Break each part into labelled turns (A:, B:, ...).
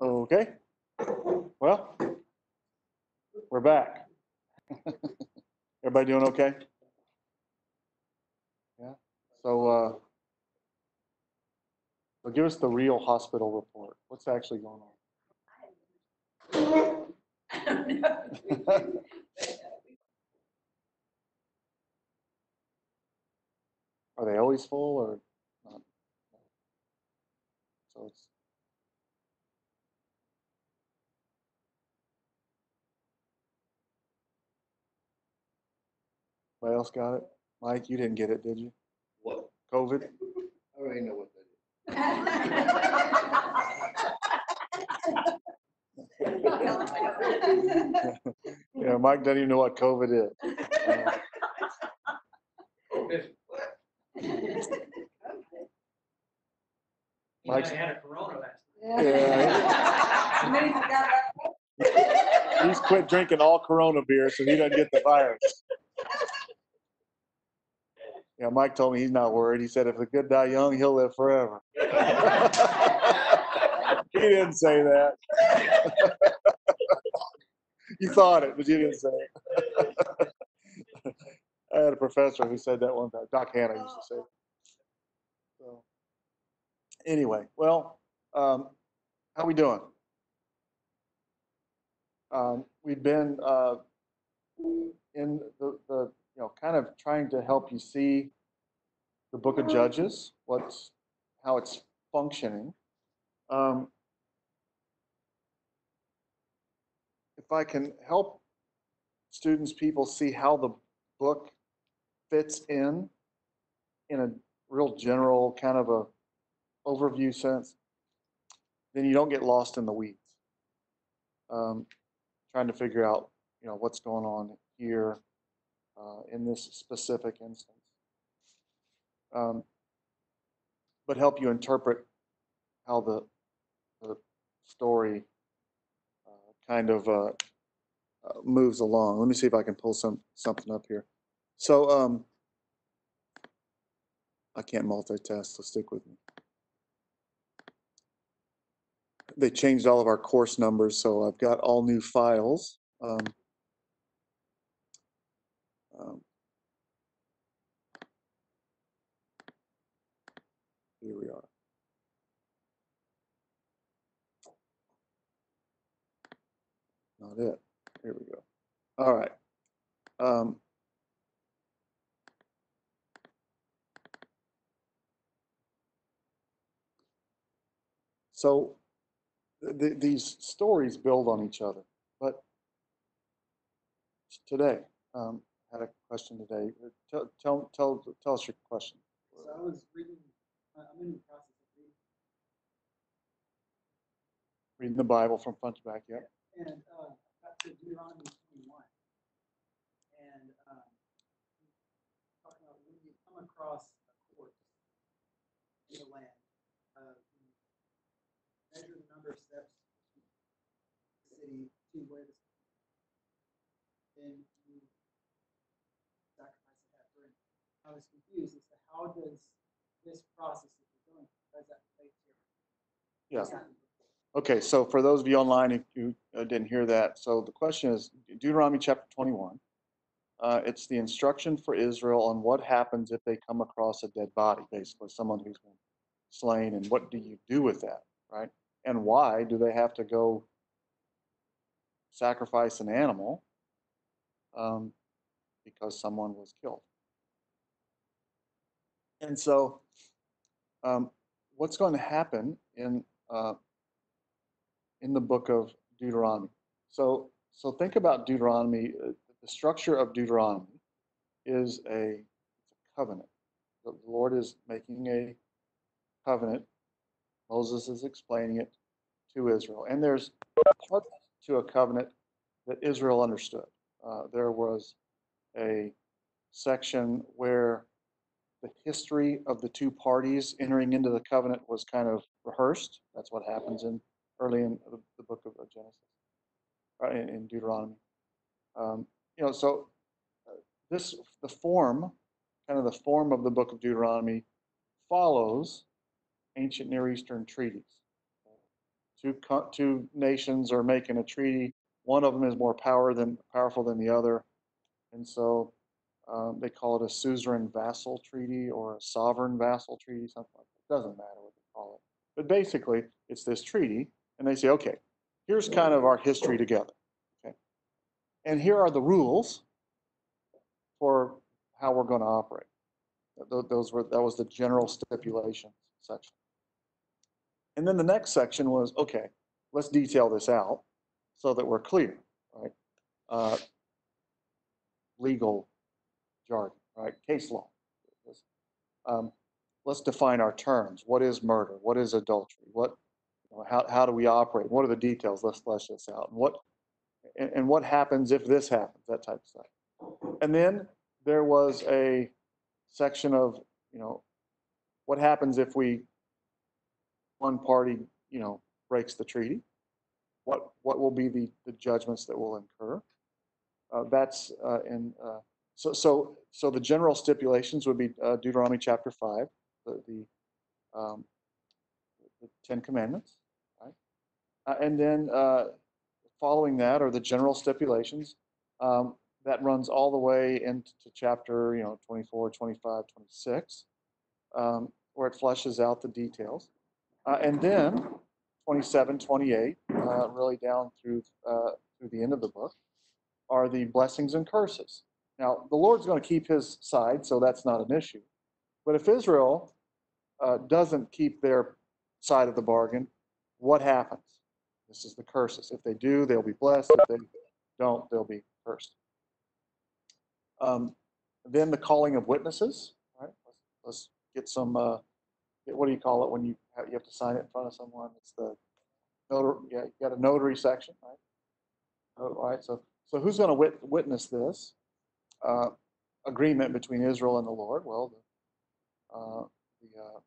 A: Okay. Well, we're back. Everybody doing okay? Yeah. So, uh, so give us the real hospital report. What's actually going on? Are they always full or not? So it's, anybody else got it? Mike, you didn't get it, did you?
B: What?
A: COVID?
B: I already know what that is.
A: Yeah, Mike doesn't even know what COVID is. Uh,
C: He
A: Mike's-
C: had a corona last
A: Yeah.
D: And then he forgot about
A: He's quit drinking all Corona beer, so he doesn't get the virus. Yeah, Mike told me he's not worried. He said if the good die young, he'll live forever. He didn't say that. You thought it, but you didn't say it. I had a professor who said that one time. Doc Hanna used to say. So, Anyway, well, um, how we doing? Um, we've been, uh, in the, the, you know, kind of trying to help you see the book of Judges, what's, how it's functioning. Um, if I can help students, people see how the book fits in, in a real general kind of a overview sense, then you don't get lost in the weeds. Um, trying to figure out, you know, what's going on here uh, in this specific instance. Um, but help you interpret how the, the story uh, kind of uh, uh, moves along. Let me see if I can pull some something up here. So um, I can't multitask, so stick with me. They changed all of our course numbers, so I've got all new files. Um, here we are. Not it. Here we go. All right. Um, so th- th- these stories build on each other, but today, um, had a question today. Tell, tell, tell, tell us your question.
E: So I was reading, I- I'm in the process of reading,
A: Reading the Bible from front to back, yeah.
E: and uh, got to Deuteronomy 21. And um, talking about when you come across a corpse in the land, uh, you measure the number of steps from the city to where the then you sacrifice it after. And I was confused as to how does this process that you're doing, does that relate to
A: Yeah.
E: happened before?
A: Okay, so for those of you online who- who uh, didn't hear that, so the question is Deuteronomy chapter 21. Uh, It's the instruction for Israel on what happens if they come across a dead body, basically, someone who's been slain, and what do you do with that, right? And why do they have to go sacrifice an animal um, because someone was killed? And so, um, what's going to happen in uh, in the book of Deuteronomy. So, so think about Deuteronomy. uh, The structure of Deuteronomy is a, a covenant. The Lord is making a covenant. Moses is explaining it to Israel. And there's parts to a covenant that Israel understood. Uh, there was a section where the history of the two parties entering into the covenant was kind of rehearsed. That's what happens in early in the, book of Genesis, uh, in, in Deuteronomy. Um, you know, so uh, this the form, kind of the form of the book of Deuteronomy, follows ancient Near Eastern treaties. two, two nations are making a treaty. One of them is more power than, powerful than the other. And so um, they call it a suzerain vassal treaty or a sovereign vassal treaty, something like that. Doesn't matter what they call it. But basically, it's this treaty, and they say, okay, here's kind of our history together. Okay. And here are the rules for how we're going to operate. Those were, that was the general stipulations section. And then the next section was, okay, let's detail this out so that we're clear, right? Uh, Legal jargon, right? Case law. Um, Let's define our terms. What is murder? What is adultery? What, you know, how, how do we operate? What are the details? Let's flesh this out. And what, and, and what happens if this happens? That type of stuff. And then there was a section of, you know, what happens if we, one party, you know, breaks the treaty? What, what will be the, the judgments that will incur? Uh, that's uh, in, uh, so, so, so the general stipulations would be uh, Deuteronomy chapter five, the, the, um, the Ten Commandments, right? Uh, and then uh, following that are the general stipulations. Um, that runs all the way into chapter, you know, 24, 25, 26, um, where it fleshes out the details. Uh, and then 27, 28, uh, really down through uh, through the end of the book, are the blessings and curses. Now, the Lord's going to keep his side, so that's not an issue. But if Israel uh, doesn't keep their side of the bargain, what happens? This is the curses. If they do, they'll be blessed. If they don't, they'll be cursed. Um, then the calling of witnesses. Right? Let's, let's get some. Uh, get- what do you call it when you have, you have to sign it in front of someone? It's the notary. Yeah, you got a notary section, right? Oh, All right. So, so who's going to wit, witness this uh, agreement between Israel and the Lord? Well, the, uh, the, uh,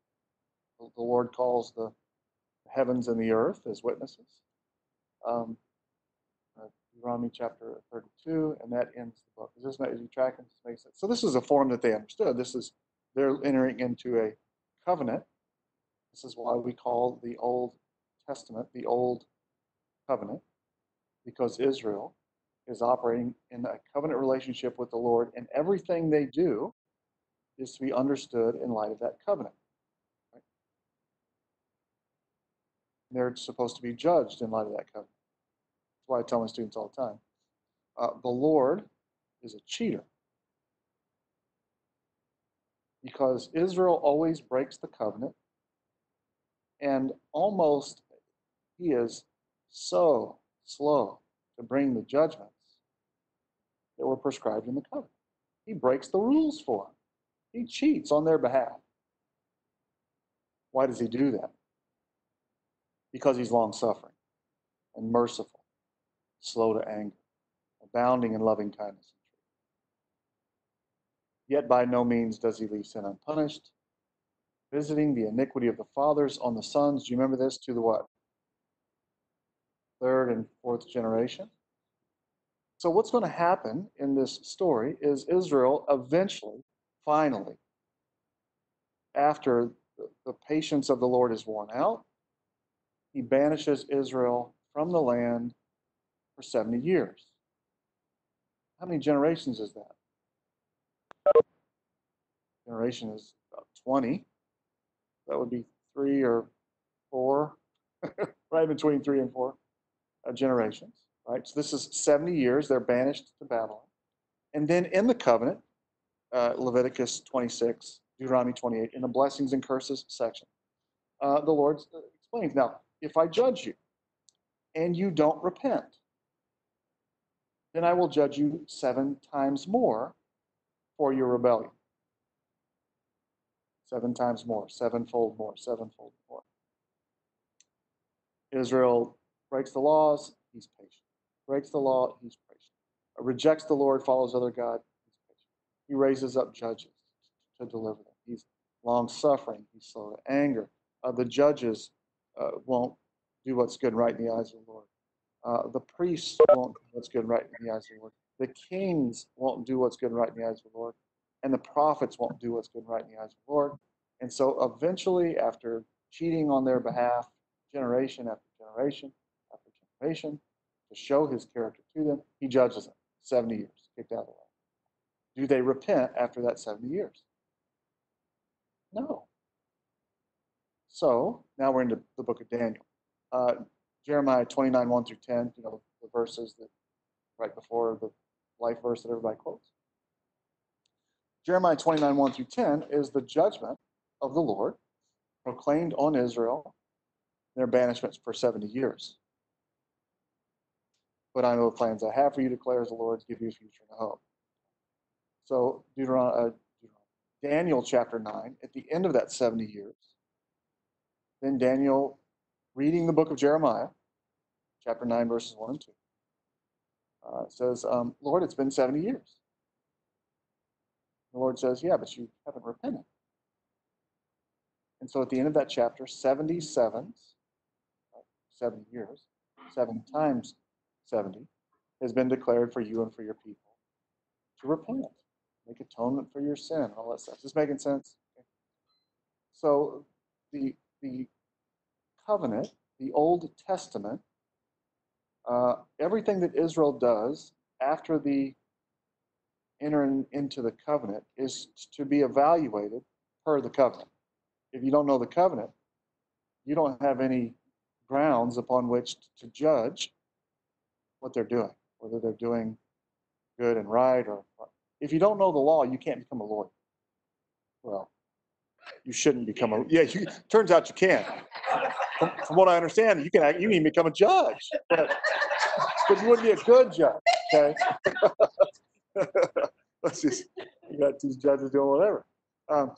A: the the Lord calls the heavens and the earth as witnesses. Um, uh, Deuteronomy chapter 32, and that ends the book. Is this not, is you tracking? This makes sense. So this is a form that they understood. This is they're entering into a covenant. This is why we call the Old Testament the Old Covenant, because Israel is operating in a covenant relationship with the Lord, and everything they do is to be understood in light of that covenant. right? They're supposed to be judged in light of that covenant. That's why I tell my students all the time. Uh, the Lord is a cheater because Israel always breaks the covenant, and almost he is so slow to bring the judgments that were prescribed in the covenant. He breaks the rules for them. He cheats on their behalf. Why does he do that? Because he's long suffering and merciful, slow to anger, abounding in loving kindness and truth. Yet by no means does he leave sin unpunished, visiting the iniquity of the fathers on the sons. Do you remember this? To the what? Third and fourth generation. So, what's going to happen in this story is Israel eventually, finally, after the, patience of the Lord is worn out, he banishes Israel from the land for 70 years. How many generations is that? Generation is about 20. That would be three or four, right between three and four uh, generations, right? So this is 70 years. They're banished to Babylon. And then in the covenant, uh, Leviticus 26, Deuteronomy 28, in the blessings and curses section, uh, the Lord explains now, if I judge you and you don't repent, then I will judge you seven times more for your rebellion. Seven times more, sevenfold more, sevenfold more. Israel breaks the laws, he's patient. Breaks the law, he's patient. Rejects the Lord, follows other God, he's patient. He raises up judges to deliver them. He's long suffering, he's slow to anger. Uh, the judges uh, won't do what's good and right in the eyes of the Lord. Uh, the priests won't do what's good and right in the eyes of the Lord. The kings won't do what's good and right in the eyes of the Lord. And the prophets won't do what's good and right in the eyes of the Lord. And so eventually, after cheating on their behalf, generation after generation generation to show his character to them. He judges them 70 years, kicked out of the land. Do they repent after that 70 years? No. So now we're into the book of Daniel. Uh, Jeremiah 29, 1 through 10, you know, the verses that right before the life verse that everybody quotes. Jeremiah 29, 1 through 10 is the judgment of the Lord proclaimed on Israel, their banishments for 70 years. But I know the plans I have for you, declares the Lord, to give you a future and a hope. So Deuteron- uh, Daniel chapter 9, at the end of that 70 years, then Daniel reading the book of Jeremiah, chapter 9, verses 1 and 2, uh, says, um, Lord, it's been 70 years. The Lord says, Yeah, but you haven't repented. And so at the end of that chapter, 70 sevens, 70 years, seven times 70, has been declared for you and for your people to repent, make atonement for your sin, all that stuff. Is this making sense? So the, the covenant, the Old Testament, uh, everything that Israel does after the entering into the covenant is to be evaluated per the covenant. If you don't know the covenant, you don't have any grounds upon which to judge what they're doing, whether they're doing good and right or if you don't know the law, you can't become a lawyer. Well, you shouldn't become a yeah. You, turns out you can. From, from what I understand, you can you can become a judge, but but you wouldn't be a good judge. Okay. Let's just you got these judges doing whatever. Um,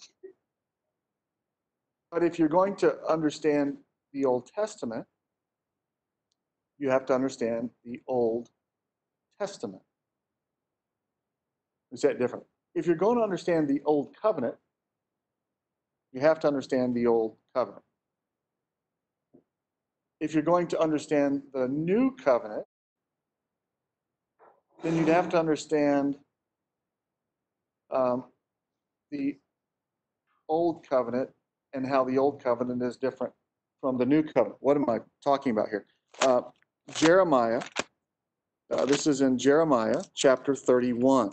A: but if you're going to understand the Old Testament, you have to understand the Old Testament. Is that different? If you're going to understand the Old Covenant, you have to understand the Old Covenant. If you're going to understand the New Covenant, then you'd have to understand um, the Old Covenant and how the Old Covenant is different from the New Covenant. What am I talking about here? Uh, Jeremiah, uh, this is in Jeremiah chapter 31.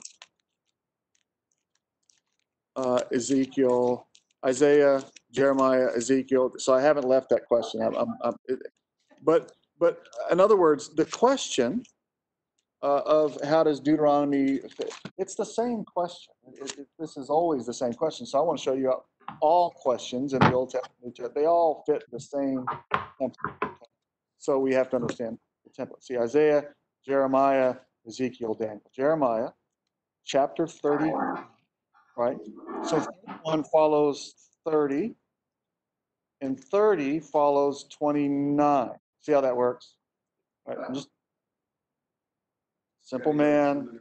A: Uh, Ezekiel, Isaiah, Jeremiah, Ezekiel. So I haven't left that question. I'm, I'm, I'm, but, but in other words, the question uh, of how does Deuteronomy? It's the same question. It- it- this is always the same question. So I want to show you all questions in the Old Testament. They all fit the same template. So we have to understand the template. See, Isaiah, Jeremiah, Ezekiel, Daniel. Jeremiah, chapter 30, right? So one follows 30, and 30 follows 29. See how that works? Right, I'm just simple man.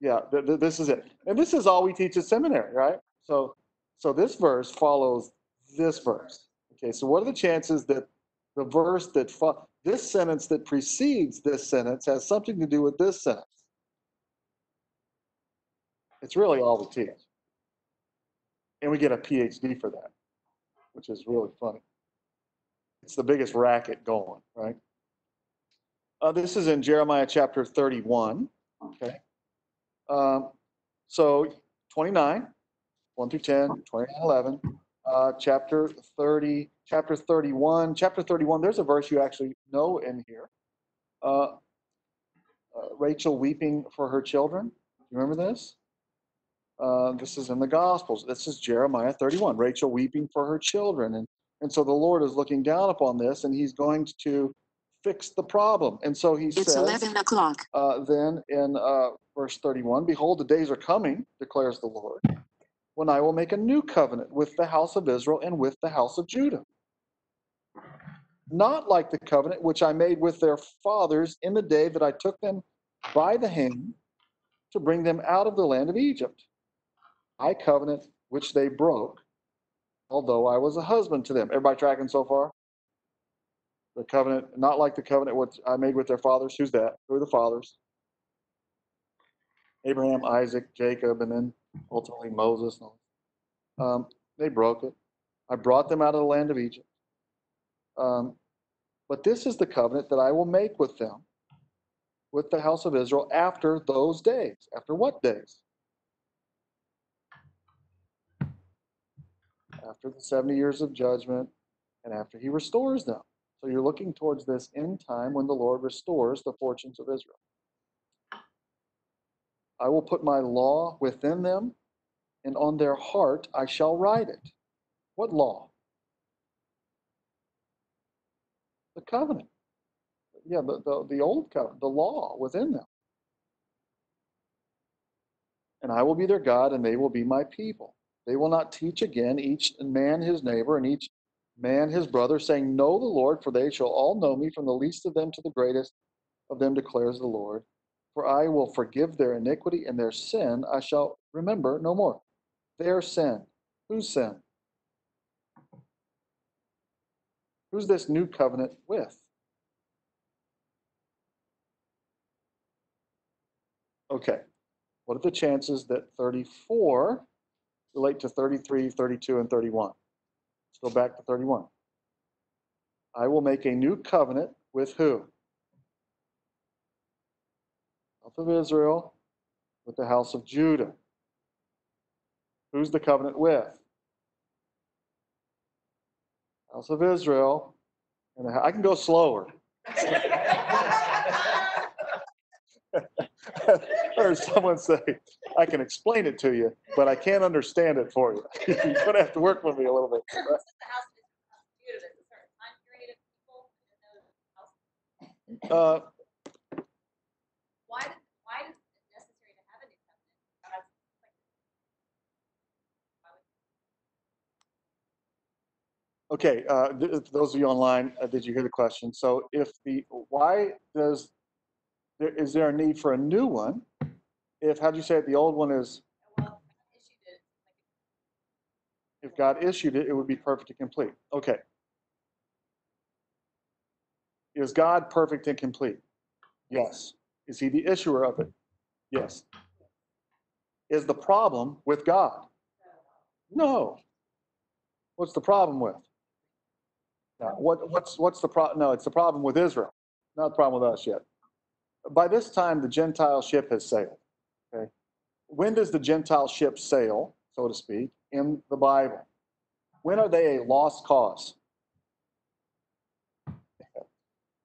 A: Yeah, th- th- this is it. And this is all we teach at seminary, right? So, so this verse follows this verse. Okay, so what are the chances that the verse that this sentence that precedes this sentence has something to do with this sentence? It's really all we teach. And we get a PhD for that, which is really funny. It's the biggest racket going, right? Uh, this is in Jeremiah chapter 31. Okay. Um, so 29, 1 through 10, 29, 11, uh, chapter 30, chapter 31, chapter 31. There's a verse you actually know in here. Uh, uh, Rachel weeping for her children. You remember this? Uh, this is in the Gospels. This is Jeremiah 31. Rachel weeping for her children, and and so the Lord is looking down upon this, and He's going to fix the problem. And so He
C: It's
A: says,
C: 11 o'clock.
A: uh, then in uh, verse 31 Behold, the days are coming, declares the Lord, when I will make a new covenant with the house of Israel and with the house of Judah. Not like the covenant which I made with their fathers in the day that I took them by the hand to bring them out of the land of Egypt. I covenant which they broke, although I was a husband to them. Everybody tracking so far? The covenant, not like the covenant which I made with their fathers. Who's that? Who are the fathers? Abraham, Isaac, Jacob, and then ultimately Moses. Um, they broke it. I brought them out of the land of Egypt. Um, But this is the covenant that I will make with them, with the house of Israel after those days. After what days? After the 70 years of judgment and after he restores them. So you're looking towards this end time when the Lord restores the fortunes of Israel. I will put my law within them, and on their heart I shall write it. What law? The covenant. Yeah, the, the, the old covenant, the law within them. And I will be their God, and they will be my people. They will not teach again each man his neighbor and each man his brother, saying, Know the Lord, for they shall all know me, from the least of them to the greatest of them, declares the Lord. For I will forgive their iniquity and their sin I shall remember no more. Their sin. Whose sin? Who's this new covenant with? Okay. What are the chances that 34 relate to 33, 32, and 31? Let's go back to 31. I will make a new covenant with who? House of Israel with the house of Judah. Who's the covenant with? House of Israel. And I can go slower. or someone say, I can explain it to you, but I can't understand it for you. You're going to have to work with me a little bit.
D: The house of Judah, there's a certain time period of people in those houses?
A: Uh,
D: Why, did- why is it necessary to have a new covenant? God's like- why would-
A: Okay, uh, th- those of you online, uh, did you hear the question? So if the, why does, there, is there a need for a new one? If, how'd you say it, the old one is, if God issued it, it would be perfect and complete. Okay. Is God perfect and complete? Yes. Is he the issuer of it? Yes. Is the problem with God? No. What's the problem with? What, what's, what's the problem? No, it's the problem with Israel, not the problem with us yet. By this time, the Gentile ship has sailed. Okay. When does the Gentile ship sail, so to speak, in the Bible? When are they a lost cause?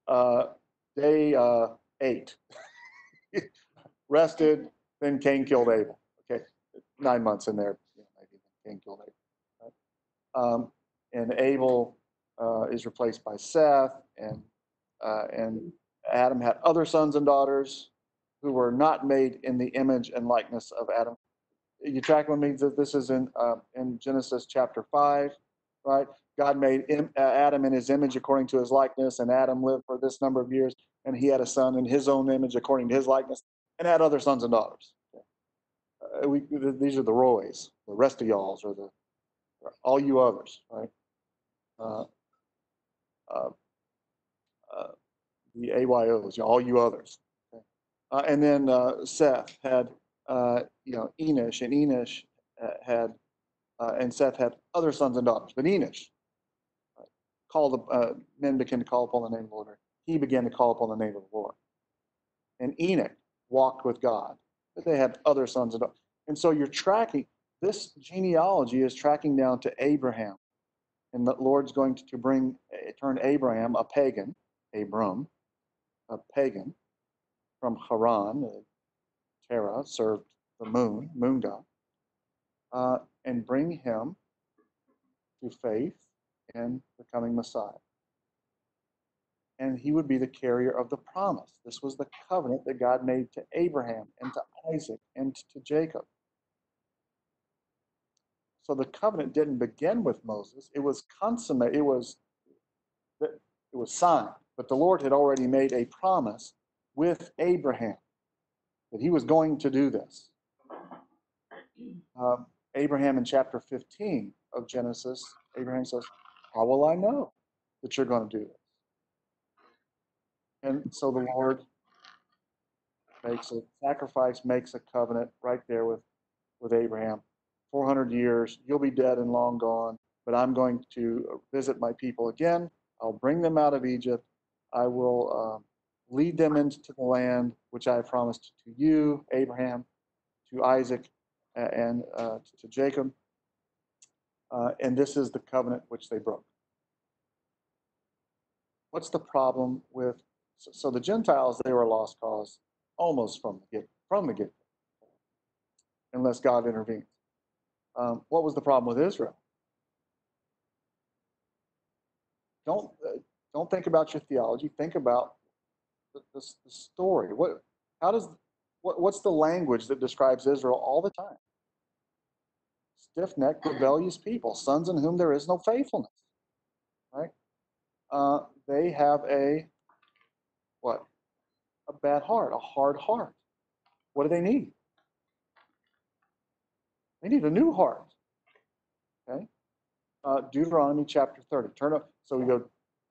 A: Uh, day uh, eight. Rested, then Cain killed Abel. Okay, nine months in there, know, maybe Cain killed Abel. Right? Um, and Abel uh, is replaced by Seth, and uh, and Adam had other sons and daughters who were not made in the image and likeness of Adam. You track with me that this is in uh, in Genesis chapter five, right? God made im- uh, Adam in his image according to his likeness, and Adam lived for this number of years, and he had a son in his own image according to his likeness, and had other sons and daughters. Uh, we, th- these are the Roys, the rest of y'all's, or the all you others, right? Uh, uh, the AYOs, you know, all you others. okay? Uh, and then Seth had, you know, Enosh, and Enosh had, and Seth had other sons and daughters. But Enosh uh, called, the men began to call upon the name of the Lord. He began to call upon the name of the Lord. And Enoch walked with God, but they had other sons and daughters. And so you're tracking, this genealogy is tracking down to Abraham. And the Lord's going to bring, eh, turn Abraham, a pagan, Abram, a pagan from Haran, Terah served the moon, moon god, uh, and bring him to faith in the coming Messiah. And he would be the carrier of the promise. This was the covenant that God made to Abraham and to Isaac and to Jacob. So the covenant didn't begin with Moses. It was consummate. It was it was signed, but the Lord had already made a promise with Abraham that he was going to do this. Um, Abraham in chapter 15 of Genesis, Abraham says, How will I know that you're going to do this? And so the Lord makes a sacrifice, makes a covenant right there with, with Abraham. 400 years, you'll be dead and long gone, but I'm going to visit my people again. I'll bring them out of Egypt, I will um, lead them into the land which I promised to you, Abraham, to Isaac, and uh, to Jacob. Uh, and this is the covenant which they broke. What's the problem with? So, so the Gentiles, they were a lost cause almost from the get from the get, unless God intervened. Um, what was the problem with Israel? Don't uh, don't think about your theology. Think about the, the, the story. What? How does? What, what's the language that describes Israel all the time? Stiff-necked, rebellious people, sons in whom there is no faithfulness. Right? Uh, they have a what? A bad heart, a hard heart. What do they need? They need a new heart. Okay? Uh, Deuteronomy chapter 30. Turn up. So we go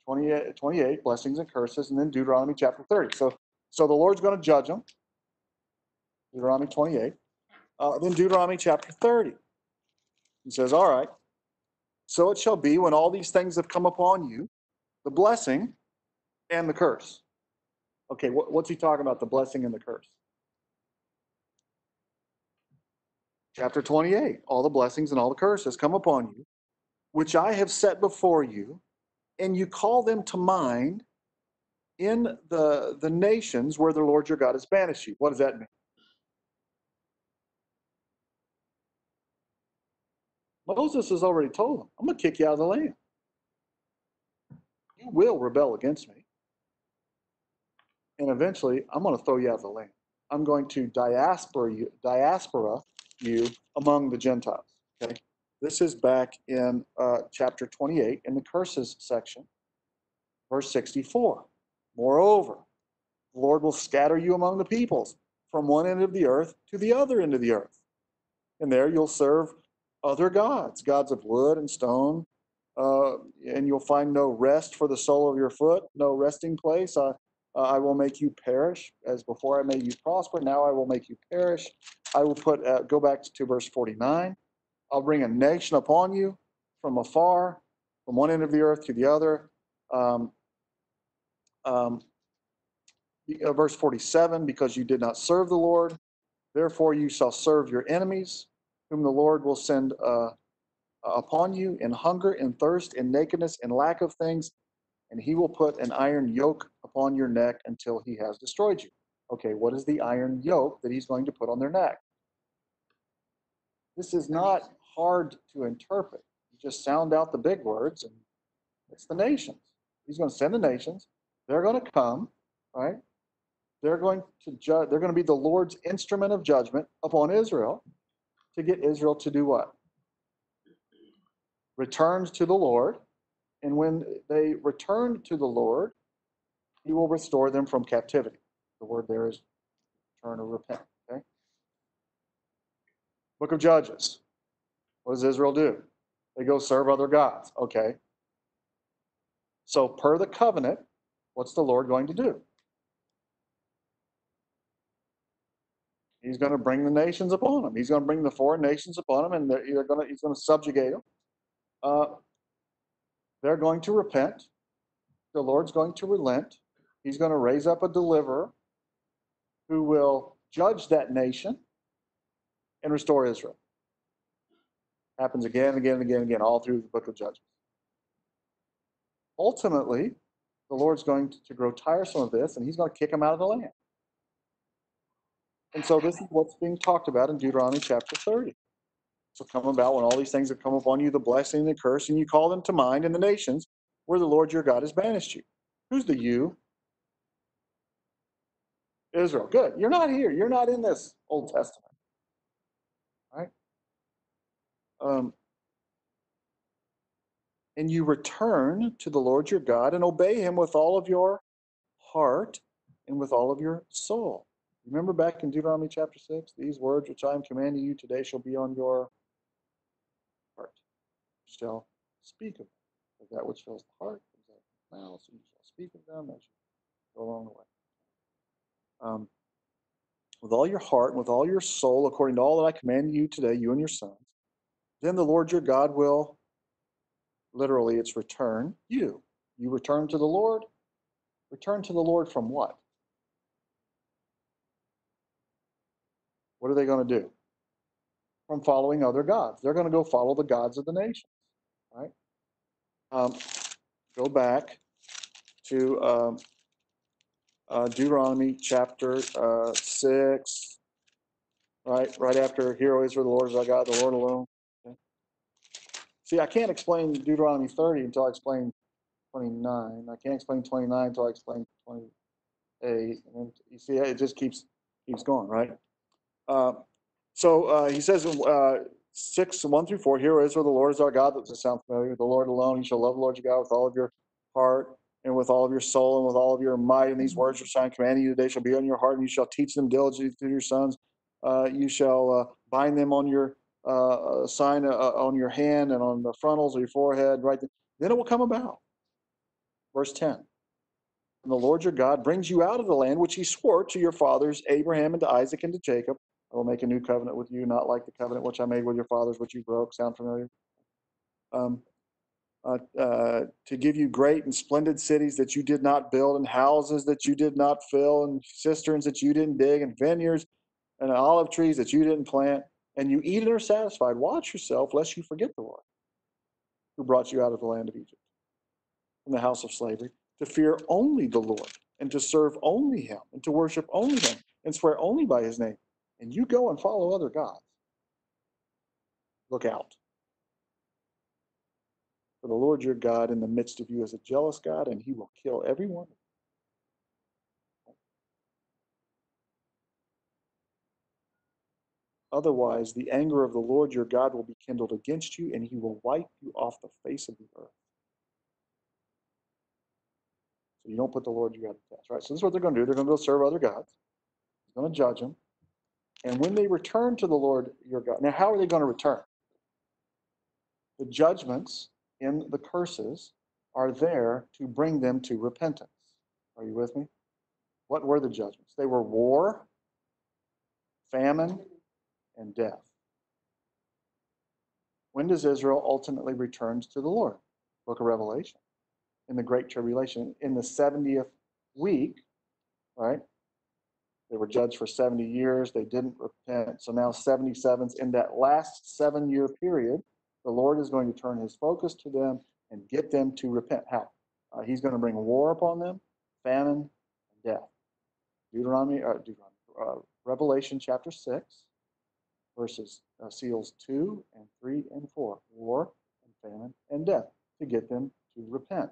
A: 28, 28, blessings and curses, and then Deuteronomy chapter 30. So, so the Lord's going to judge them. Deuteronomy 28. Uh, then Deuteronomy chapter 30. He says, All right, so it shall be when all these things have come upon you, the blessing and the curse. Okay, what, what's he talking about, the blessing and the curse? Chapter 28 All the blessings and all the curses come upon you, which I have set before you, and you call them to mind in the, the nations where the Lord your God has banished you. What does that mean? Moses has already told them, I'm going to kick you out of the land. You will rebel against me. And eventually, I'm going to throw you out of the land. I'm going to diaspora you, diaspora you among the Gentiles. Okay. This is back in uh, chapter 28 in the curses section, verse 64. Moreover, the Lord will scatter you among the peoples from one end of the earth to the other end of the earth. And there you'll serve other gods, gods of wood and stone, uh, and you'll find no rest for the sole of your foot, no resting place. Uh, I will make you perish, as before I made you prosper. Now I will make you perish. I will put. Uh, go back to verse forty-nine. I'll bring a nation upon you from afar, from one end of the earth to the other. Um, um, uh, verse 47 because you did not serve the Lord, therefore you shall serve your enemies, whom the Lord will send uh, upon you in hunger, in thirst, in nakedness, in lack of things, and he will put an iron yoke upon your neck until he has destroyed you. Okay, what is the iron yoke that he's going to put on their neck? This is not hard to interpret. You just sound out the big words, and it's the nations. He's going to send the nations. They're going to come, right? They're going to judge. They're going to be the Lord's instrument of judgment upon Israel to get Israel to do what? Returns to the Lord. And when they return to the Lord, he will restore them from captivity. The word there is turn or repent. Okay. Book of Judges. What does Israel do? They go serve other gods. Okay. So, per the covenant, what's the Lord going to do? He's going to bring the nations upon them. He's going to bring the foreign nations upon them, and they're, they're going to, he's going to subjugate them. Uh, they're going to repent. The Lord's going to relent. He's going to raise up a deliverer who will judge that nation and restore Israel. Happens again and again and again and again, all through the book of Judges. Ultimately, the Lord's going to grow tiresome of this, and he's going to kick them out of the land. And so this is what's being talked about in Deuteronomy chapter 30. So come about when all these things have come upon you, the blessing and the curse, and you call them to mind in the nations where the Lord your God has banished you. Who's the you? Israel. Good. You're not here. You're not in this Old Testament. Right? Um, and you return to the Lord your God and obey him with all of your heart and with all of your soul. Remember back in Deuteronomy chapter 6, these words which I am commanding you today shall be on your heart. You shall speak of them. That which fills the heart comes out of the mouth, so you shall speak of them as you go along the way. Um, with all your heart and with all your soul, according to all that I command you today, you and your sons, then the Lord your God will, literally, it's return you. You return to the Lord, Return to the Lord from what? What are they going to do? From following other gods. They're going to go follow the gods of the nations, right? Um, go back to um, uh, Deuteronomy chapter uh, 6, right? Right after, Hear, O Israel, the Lord is our God, the Lord alone. Okay. See, I can't explain Deuteronomy 30 until I explain 29. I can't explain 29 until I explain 28. And you see, it just keeps keeps going, right? Uh, so uh, he says, uh, 6, 1 through 4, Hear, O Israel, the Lord is our God. That sound familiar. The Lord alone, you shall love the Lord your God with all of your heart and with all of your soul and with all of your might. And these words which I am commanding you today shall be on your heart, and you shall teach them diligently to your sons. Uh, you shall uh, bind them on your uh, uh, sign uh, on your hand and on the frontals of your forehead, right? Then it will come about. Verse 10. And the Lord your God brings you out of the land which he swore to your fathers, Abraham and to Isaac and to Jacob. I will make a new covenant with you, not like the covenant which I made with your fathers, which you broke. Sound familiar? Um, uh, uh, to give you great and splendid cities that you did not build, and houses that you did not fill, and cisterns that you didn't dig, and vineyards and olive trees that you didn't plant, and you eat and are satisfied. Watch yourself, lest you forget the Lord who brought you out of the land of Egypt, from the house of slavery, to fear only the Lord, and to serve only him, and to worship only him, and swear only by his name. And you go and follow other gods. Look out. For the Lord your God in the midst of you is a jealous God, and he will kill everyone. Otherwise, the anger of the Lord your God will be kindled against you, and he will wipe you off the face of the earth. So you don't put the Lord your God to test, right? So this is what they're going to do. They're going to go serve other gods. He's going to judge them. And when they return to the Lord your God, now how are they going to return? The judgments in the curses are there to bring them to repentance. Are you with me? What were the judgments? They were war, famine, and death. When does Israel ultimately return to the Lord? Book of Revelation. In the Great Tribulation. In the 70th week, right? They were judged for 70 years. They didn't repent. So now 77s. In that last seven year period, the Lord is going to turn his focus to them and get them to repent. How? Uh, he's going to bring war upon them, famine, and death. Deuteronomy, uh, Deuteronomy uh, Revelation chapter 6, verses uh, seals 2 and 3 and 4. War and famine and death to get them to repent.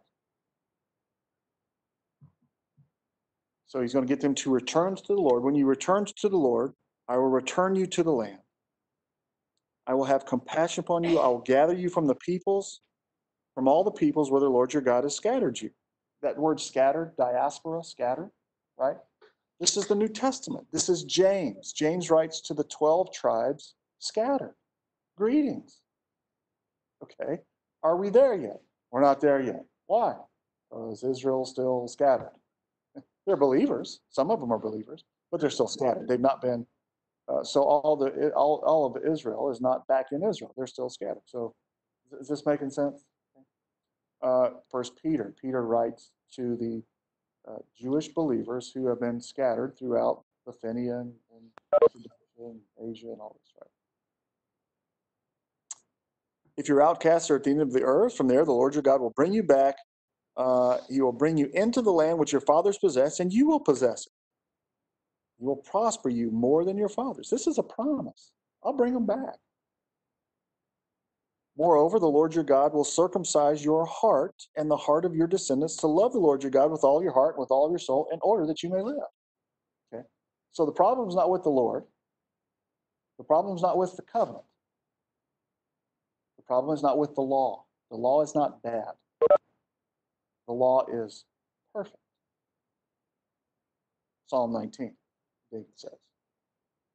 A: So he's going to get them to return to the Lord. When you return to the Lord, I will return you to the land. I will have compassion upon you. I will gather you from the peoples, from all the peoples where the Lord your God has scattered you. That word scattered, diaspora, scattered, right? This is the New Testament. This is James. James writes to the 12 tribes scattered. Greetings. Okay. Are we there yet? We're not there yet. Why? Because Israel still scattered? They're believers. Some of them are believers, but they're still scattered. They've not been. Uh, so all the all, all of Israel is not back in Israel. They're still scattered. So is this making sense? Uh, First Peter. Peter writes to the uh, Jewish believers who have been scattered throughout Bithynia and, and, Asia and all this. Right. If your outcasts are at the end of the earth, from there the Lord your God will bring you back uh, he will bring you into the land which your fathers possessed, and you will possess it. Will prosper you more than your fathers. This is a promise. I'll bring them back. Moreover, the Lord your God will circumcise your heart and the heart of your descendants to love the Lord your God with all your heart and with all your soul in order that you may live. Okay? So the problem is not with the Lord. The problem is not with the covenant. The problem is not with the law. The law is not bad. The law is perfect. Psalm 19, David says,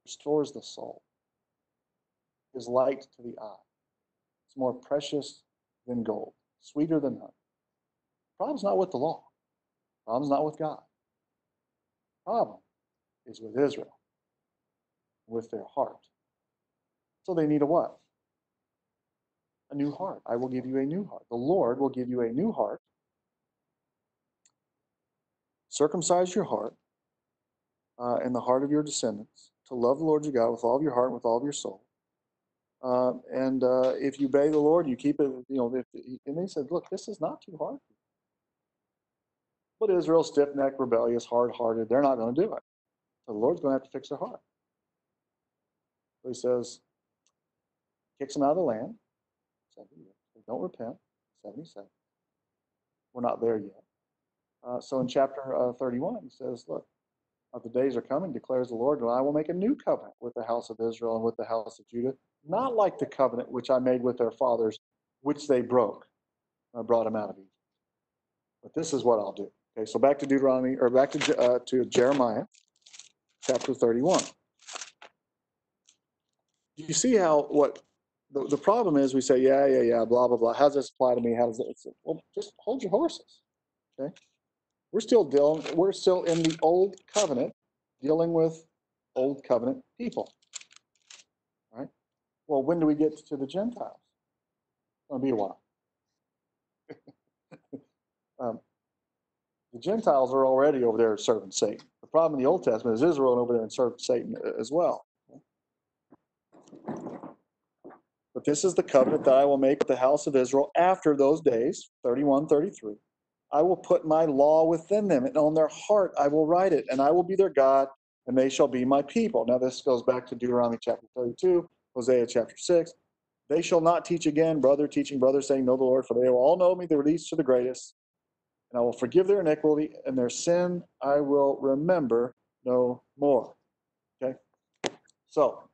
A: restores the soul, is light to the eye. It's more precious than gold, sweeter than honey. Problem's not with the law. Problem's not with God. Problem is with Israel, with their heart. So they need a what? A new heart. I will give you a new heart. The Lord will give you a new heart circumcise your heart uh, and the heart of your descendants to love the Lord your God with all of your heart and with all of your soul. Uh, and uh, if you obey the Lord, you keep it, you know, if, and they said, look, this is not too hard. But Israel, stiff necked, rebellious, hard hearted, they're not going to do it. So the Lord's going to have to fix their heart. So he says, kicks them out of the land. 70 years. They don't repent. 77. We're not there yet. Uh, so in chapter uh, 31, he says, Look, uh, the days are coming, declares the Lord, and I will make a new covenant with the house of Israel and with the house of Judah, not like the covenant which I made with their fathers, which they broke. I brought them out of Egypt. But this is what I'll do. Okay, so back to Deuteronomy, or back to, uh, to Jeremiah, chapter 31. Do you see how what the, the problem is? We say, yeah, yeah, yeah, blah, blah, blah. How does this apply to me? How does it? Well, just hold your horses. Okay. We're still dealing, we're still in the old covenant, dealing with old covenant people. Right? Well, when do we get to the Gentiles? It'll be a while. um, the Gentiles are already over there serving Satan. The problem in the Old Testament is Israel over there and serving Satan uh, as well. But this is the covenant that I will make with the house of Israel after those days, 31, 33. I will put my law within them, and on their heart I will write it, and I will be their God, and they shall be my people. Now, this goes back to Deuteronomy chapter 32, Hosea chapter 6. They shall not teach again, brother teaching brother, saying, Know the Lord, for they will all know me, the least to the greatest. And I will forgive their iniquity, and their sin I will remember no more. Okay? So,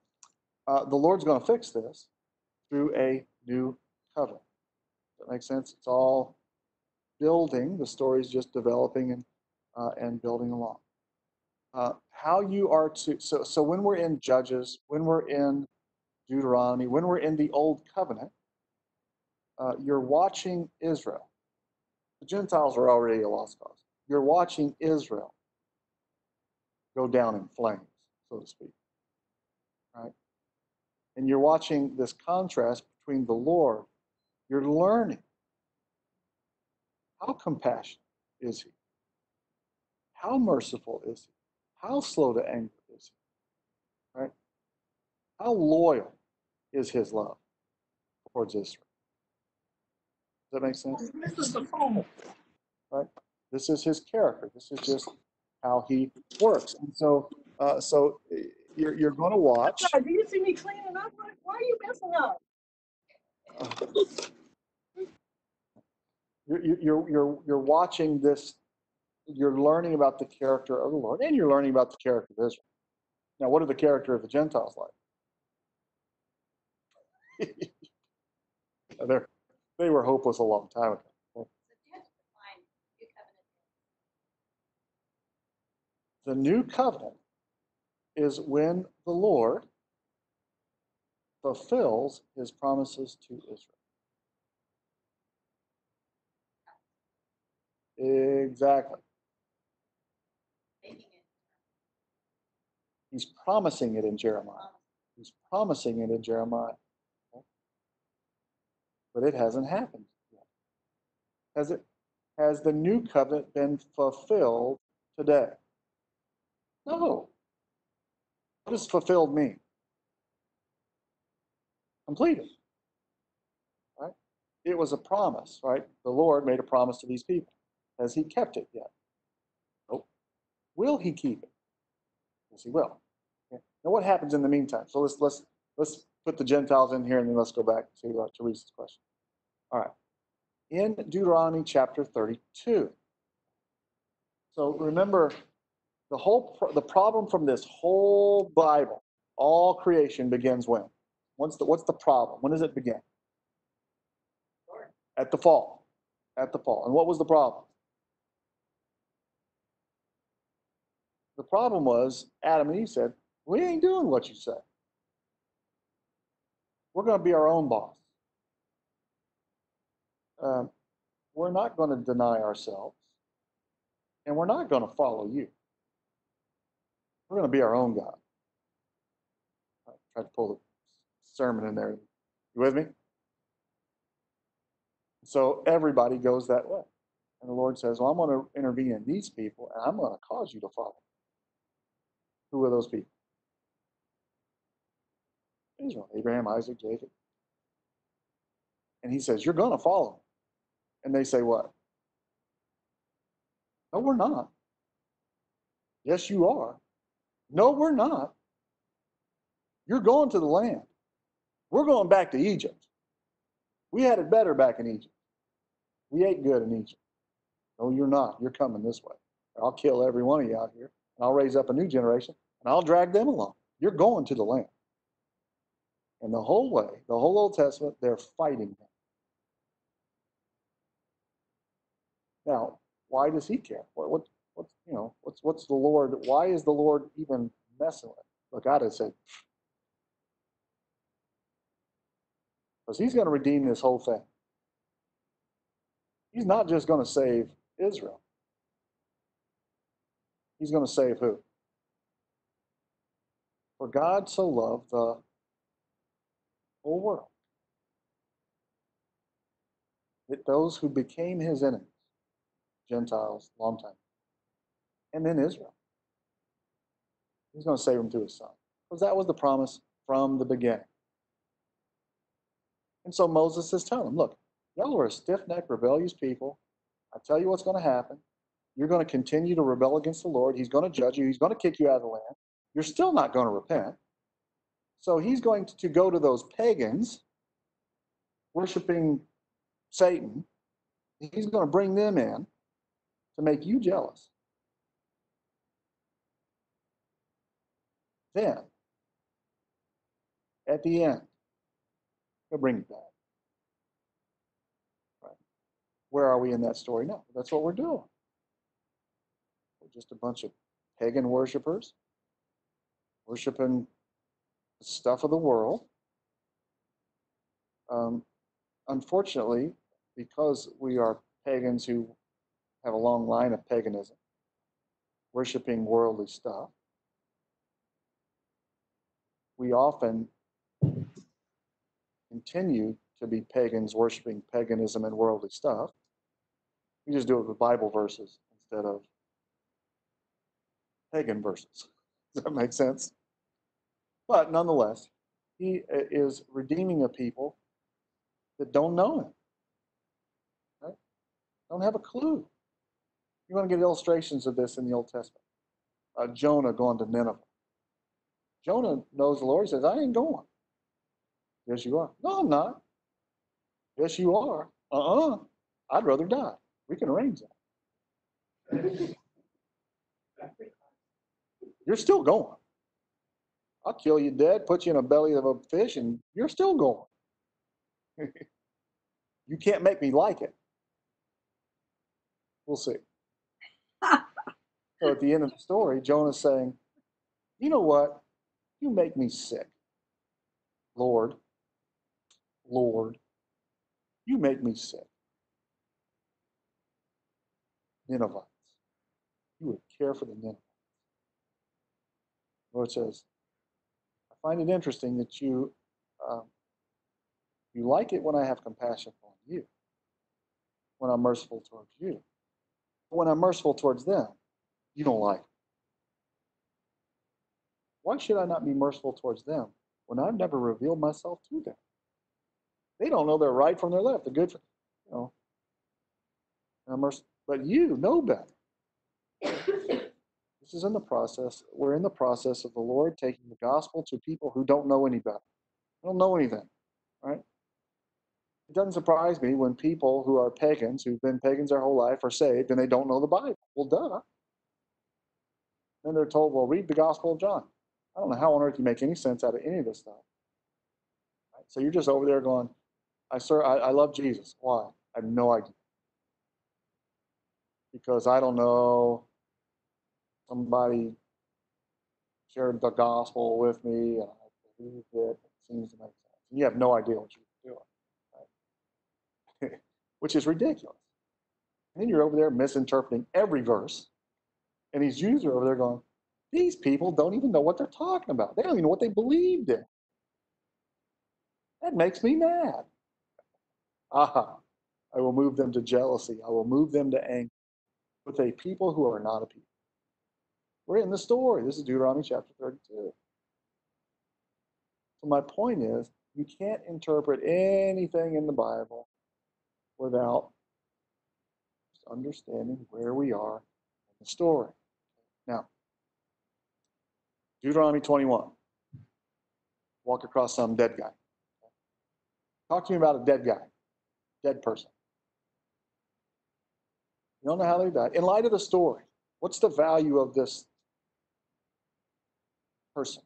A: uh, the Lord's going to fix this through a new covenant. Does that make sense? It's all building. The story's just developing and uh, and building along. Uh, how you are to so so when we're in Judges, when we're in Deuteronomy, when we're in the Old Covenant, uh, you're watching Israel. The Gentiles are already a lost cause. You're watching Israel go down in flames, so to speak. Right? And you're watching this contrast between the Lord. You're learning. How compassionate is he? How merciful is he? How slow to anger is he? Right? How loyal is his love towards Israel? Does that make sense?
E: This is the phone.
A: This is his character. This is just how he works. And so, uh, so uh, you're, you're going to watch.
E: God, do you see me cleaning up? Why- Why are you messing up?
A: You're, you're- you're, you're, watching this, you're learning about the character of the Lord, and you're learning about the character of Israel. Now, what are the character of the Gentiles like? They're, they were hopeless a long time ago. The new covenant is when the Lord fulfills his promises to Israel. Exactly. He's promising it in Jeremiah. He's promising it in Jeremiah. But it hasn't happened yet. Has it? Has the new covenant been fulfilled today? No. What does fulfilled mean? Completed. Right? It was a promise, right? The Lord made a promise to these people. Has he kept it yet? Nope. Will he keep it? Yes, he will. Okay. Now, what happens in the meantime? So let's let's let's put the Gentiles in here, and then let's go back to uh, Teresa's question. All right. In Deuteronomy chapter 32. So remember, the whole pro- the problem from this whole Bible, all creation begins when? What's the what's the problem? When does it begin? At the fall. At the fall. And what was the problem? The problem was Adam and Eve said, We ain't doing what you say. We're going to be our own boss. Um, we're not going to deny ourselves, and we're not going to follow you. We're going to be our own God. I tried to pull the sermon in there. You with me? So everybody goes that way. And the Lord says, Well, I'm going to intervene in these people and I'm going to cause you to follow. Who are those people? Israel, Abraham, Isaac, Jacob. And he says, You're going to follow. me." And they say, What? No, we're not. Yes, you are. No, we're not. You're going to the land. We're going back to Egypt. We had it better back in Egypt. We ate good in Egypt. No, you're not. You're coming this way. I'll kill every one of you out here, and I'll raise up a new generation, and I'll drag them along. You're going to the land. And the whole way, the whole Old Testament, they're fighting him. Now, why does he care? What, what, what's, you know, what's, what's the Lord? Why is the Lord even messing with? it? Look, has said, because he's going to redeem this whole thing. He's not just going to save Israel. He's going to save who? For God so loved the whole world that those who became his enemies, Gentiles, long time, and then Israel, he's going to save them through his son. Because that was the promise from the beginning. And so Moses is telling them, look, y'all are a stiff necked, rebellious people. I tell you what's going to happen. You're going to continue to rebel against the Lord. He's going to judge you. He's going to kick you out of the land. You're still not going to repent. So he's going to go to those pagans worshiping Satan. He's going to bring them in to make you jealous. Then, at the end, he'll bring it back. Right. Where are we in that story now? That's what we're doing. Just a bunch of pagan worshipers worshiping the stuff of the world. Um, unfortunately, because we are pagans who have a long line of paganism, worshiping worldly stuff, we often continue to be pagans worshiping paganism and worldly stuff. We just do it with Bible verses instead of pagan verses. Does that make sense? But nonetheless, he uh, is redeeming a people that don't know him, right? Don't have a clue. You're going to get illustrations of this in the Old Testament. Uh, Jonah going to Nineveh. Jonah knows the Lord. He says, I ain't going. Yes, you are. No, I'm not. Yes, you are. Uh uh i would rather die. We can arrange that. You're still going. I'll kill you dead, put you in a belly of a fish, and you're still going. you can't make me like it. We'll see. so at the end of the story, Jonah's saying, You know what? You make me sick. Lord, Lord, you make me sick. Ninevites, you would care for the Ninevites. Lord says, I find it interesting that you um, you like it when I have compassion on you, when I'm merciful towards you. But When I'm merciful towards them, you don't like it. Why should I not be merciful towards them when I've never revealed myself to them? They don't know their right from their left, the good, you know. I'm merc- but you know better. This is in the process. We're in the process of the Lord taking the gospel to people who don't know any better. They don't know anything, right? It doesn't surprise me when people who are pagans, who've been pagans their whole life, are saved and they don't know the Bible. Well, duh. Then they're told, well, read the Gospel of John. I don't know how on earth you make any sense out of any of this stuff. Right? So you're just over there going, I sir, I, I love Jesus. Why? I have no idea. Because I don't know. Somebody shared the gospel with me, and I believed it. It seems to make sense. You have no idea what you're doing, right? which is ridiculous. And then you're over there misinterpreting every verse, and these Jews are over there going, these people don't even know what they're talking about. They don't even know what they believed in. That makes me mad. Aha. I will move them to jealousy. I will move them to anger with a people who are not a people. We're in the story. This is Deuteronomy chapter 32. So my point is, you can't interpret anything in the Bible without understanding where we are in the story. Now, Deuteronomy 21. Walk across some dead guy. Talk to me about a dead guy, dead person. You don't know how they died. In light of the story, what's the value of this person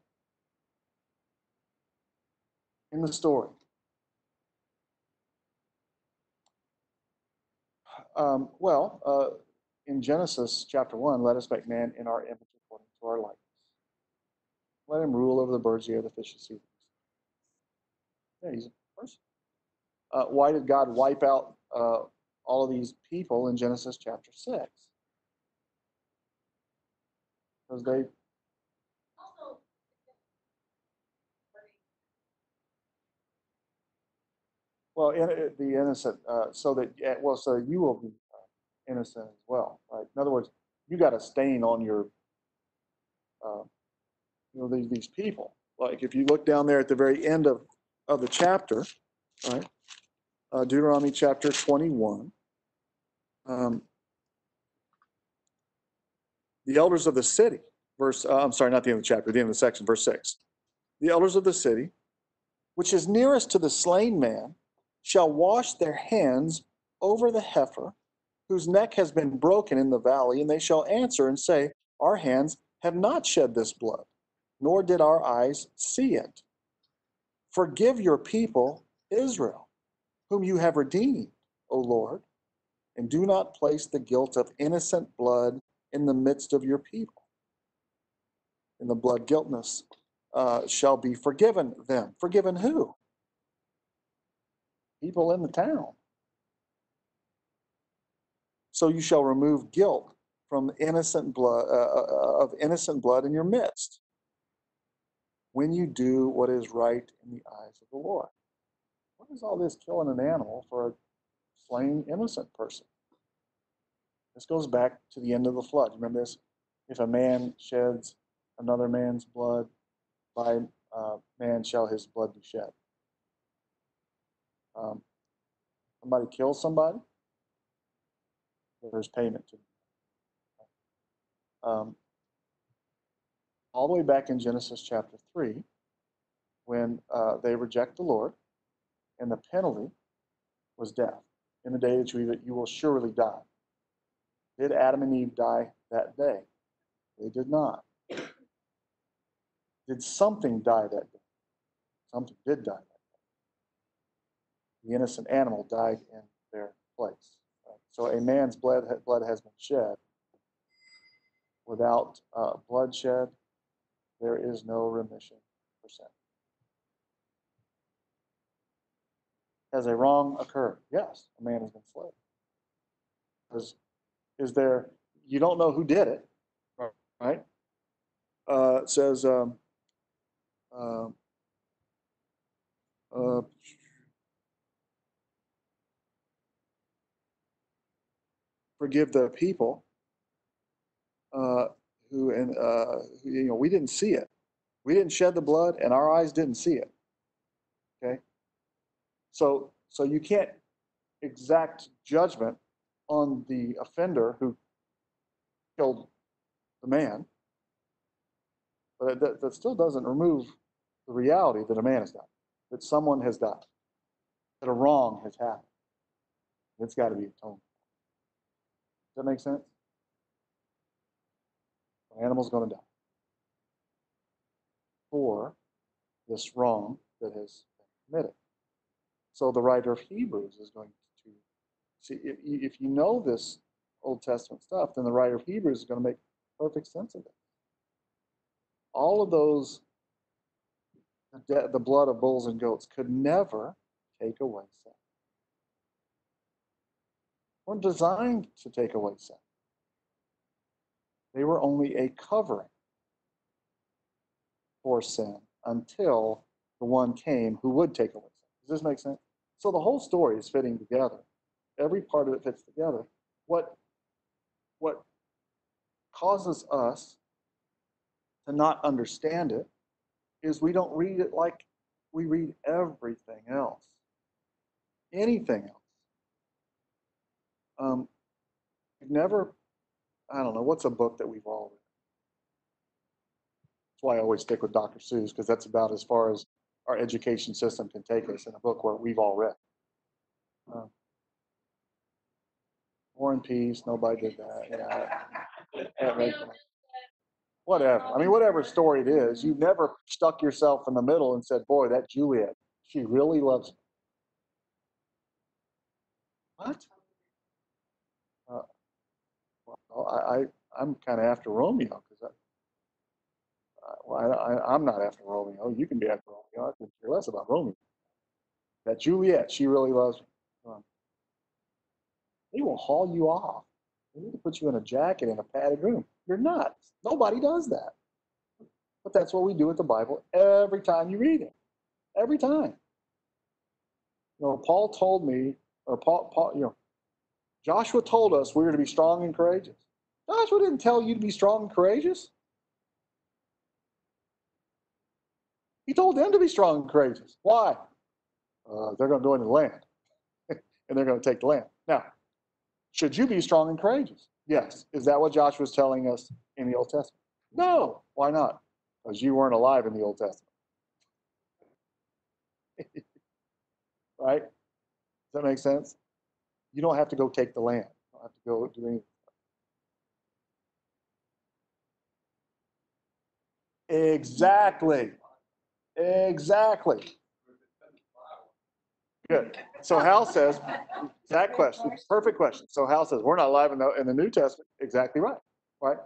A: in the story? Um, well, uh, in Genesis chapter 1, let us make man in our image according to our likeness. Let him rule over the birds of the air, the fish of the sea. Yeah, he's a person. Uh, why did God wipe out uh, all of these people in Genesis chapter 6? Because they Well, in, the innocent, uh, so that, well, so you will be uh, innocent as well, right? In other words, you got a stain on your, uh, you know, these, these people. Like if you look down there at the very end of, of the chapter, right? Uh, Deuteronomy chapter 21. Um, the elders of the city, verse, uh, I'm sorry, not the end of the chapter, the end of the section, verse 6. The elders of the city, which is nearest to the slain man, shall wash their hands over the heifer whose neck has been broken in the valley, and they shall answer and say, Our hands have not shed this blood, nor did our eyes see it. Forgive your people, Israel, whom you have redeemed, O Lord, and do not place the guilt of innocent blood in the midst of your people. And the blood guiltness uh, shall be forgiven them. Forgiven who? People in the town. So you shall remove guilt from innocent blood uh, uh, of innocent blood in your midst when you do what is right in the eyes of the Lord. What is all this killing an animal for a slain innocent person? This goes back to the end of the flood. Remember this? If a man sheds another man's blood, by uh, man shall his blood be shed. Um, somebody kills somebody, there's payment to them. Um, all the way back in Genesis chapter 3, when uh, they reject the Lord, and the penalty was death. In the day that you eat it, you will surely die. Did Adam and Eve die that day? They did not. Did something die that day? Something did die. The innocent animal died in their place. So a man's blood, blood has been shed. Without uh, bloodshed, there is no remission for sin. Has a wrong occurred? Yes, a man has been slain. Is, is there, you don't know who did it, right? Uh, it says, um, um, uh, forgive the people uh, who and uh, you know we didn't see it. We didn't shed the blood and our eyes didn't see it. Okay? So so you can't exact judgment on the offender who killed the man but that, that still doesn't remove the reality that a man has died that someone has died that a wrong has happened. It's got to be atoned that make sense? An animal's going to die for this wrong that has been committed. So the writer of Hebrews is going to see if if you know this Old Testament stuff, then the writer of Hebrews is going to make perfect sense of it. All of those, the blood of bulls and goats could never take away sin weren't designed to take away sin. They were only a covering for sin until the one came who would take away sin. Does this make sense? So the whole story is fitting together Every part of it fits together. What, what causes us to not understand it is we don't read it like we read everything else, anything else. Um, we've never, I don't know, what's a book that we've all read? That's why I always stick with Dr. Seuss because that's about as far as our education system can take us in a book where we've all read. Uh, War and Peace, nobody did that. Yeah. That whatever. I mean, whatever story it is, you've never stuck yourself in the middle and said, "Boy, that Juliet, she really loves me." What? I, I I'm kind of after Romeo because I, uh, well, I, I'm not after Romeo. You can be after Romeo. I could care less about Romeo. That Juliet, she really loves. Um, they will haul you off. They need to put you in a jacket in a padded room. You're nuts. Nobody does that. But that's what we do with the Bible every time you read it. Every time. You know, Paul told me, or Paul, Paul, you know, Joshua told us we were to be strong and courageous. Joshua didn't tell you to be strong and courageous. He told them to be strong and courageous. Why? Uh, they're going to go into the land, and they're going to take the land. Now, should you be strong and courageous? Yes. Is that what Joshua telling us in the Old Testament? No. Why not? Because you weren't alive in the Old Testament. right? Does that make sense? You don't have to go take the land. You don't have to go do anything. Exactly. Exactly. Good. So Hal says, that question, perfect question. So Hal says, we're not alive in the, in the New Testament. Exactly right. Right.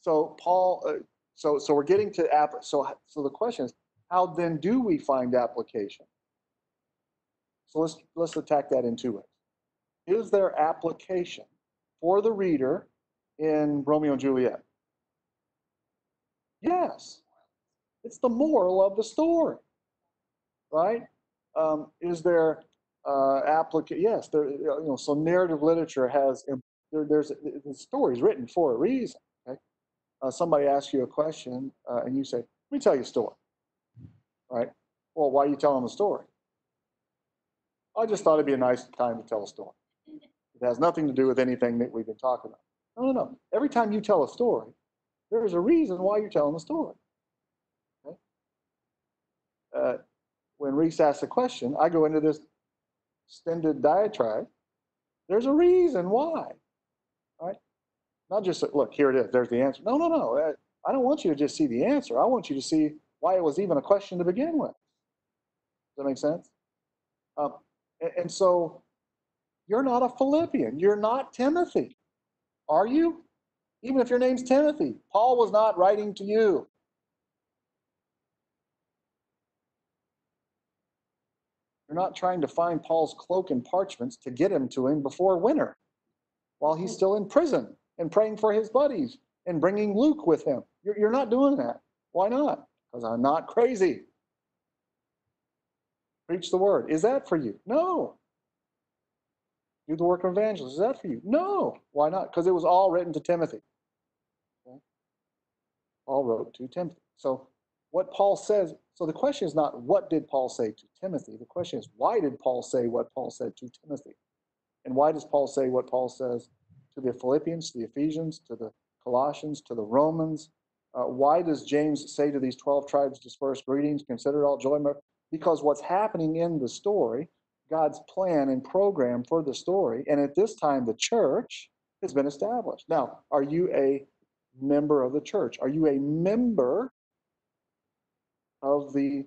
A: So Paul, uh, so so we're getting to app. So so the question is, how then do we find application? So let's let's attack that in two ways. Is there application for the reader in Romeo and Juliet? Yes. It's the moral of the story, right? Um, is there uh, applica- Yes, there. You know, so narrative literature has there, there's the story's written for a reason. Okay, uh, somebody asks you a question uh, and you say, "Let me tell you a story." Right? Well, why are you telling a story? I just thought it'd be a nice time to tell a story. It has nothing to do with anything that we've been talking about. No, no, no. Every time you tell a story, there's a reason why you're telling the story. Okay? Uh, when Reese asks a question, I go into this extended diatribe. There's a reason why, right? Not just look here it is. There's the answer. No, no, no. Uh, I don't want you to just see the answer. I want you to see why it was even a question to begin with. Does that make sense? Um, and, and so you're not a Philippian. You're not Timothy. Are you? Even if your name's Timothy, Paul was not writing to you. You're not trying to find Paul's cloak and parchments to get him to him before winter while he's still in prison and praying for his buddies and bringing Luke with him. You're, you're not doing that. Why not? Because I'm not crazy. Preach the word. Is that for you? No. Do the work of evangelist. Is that for you? No. Why not? Because it was all written to Timothy. Okay? Paul wrote to Timothy. So what Paul says, so the question is not what did Paul say to Timothy? The question is why did Paul say what Paul said to Timothy? And why does Paul say what Paul says to the Philippians, to the Ephesians, to the Colossians, to the Romans? Uh, why does James say to these 12 tribes dispersed greetings, consider it all joy? Because what's happening in the story, God's plan and program for the story, and at this time the church has been established. Now, are you a member of the church? Are you a member of the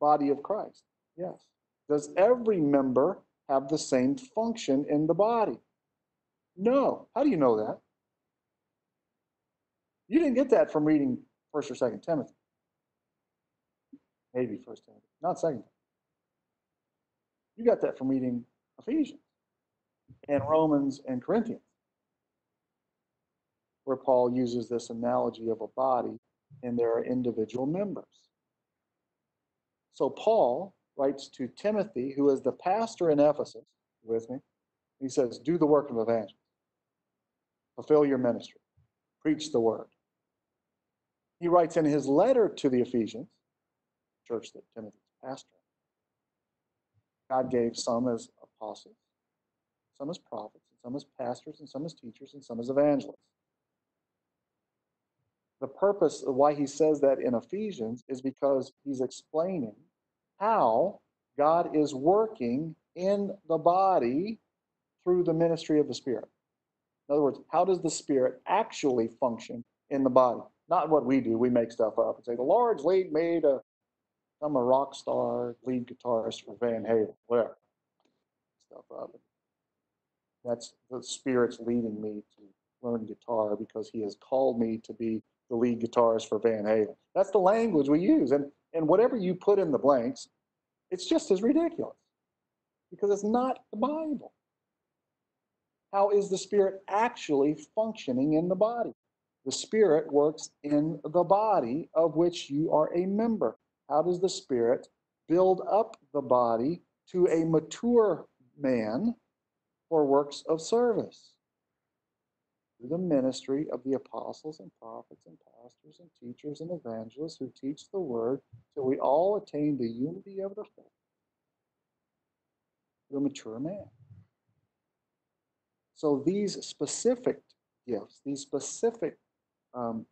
A: body of Christ? Yes. Does every member have the same function in the body? No. How do you know that? You didn't get that from reading First or Second Timothy. Maybe First Timothy, not Second. You got that from reading Ephesians and Romans and Corinthians, where Paul uses this analogy of a body and there are individual members. So Paul writes to Timothy, who is the pastor in Ephesus, with me? He says, do the work of evangelist. Fulfill your ministry. Preach the word. He writes in his letter to the Ephesians, church that Timothy's pastor, God gave some as apostles, some as prophets, and some as pastors, and some as teachers, and some as evangelists. The purpose of why he says that in Ephesians is because he's explaining how God is working in the body through the ministry of the Spirit. In other words, how does the Spirit actually function in the body? Not what we do. We make stuff up and say, the Lord's lead me to become a rock star lead guitarist for Van Halen, whatever. Stuff up. That's the Spirit's leading me to learn guitar because He has called me to be the lead guitarist for Van Halen. That's the language we use. And, and whatever you put in the blanks, it's just as ridiculous because it's not the Bible. How is the Spirit actually functioning in the body? The Spirit works in the body of which you are a member. How does the Spirit build up the body to a mature man for works of service? Through the ministry of the apostles and prophets and pastors and teachers and evangelists who teach the word till we all attain the unity of the faith a mature man. So these specific gifts, these specific um,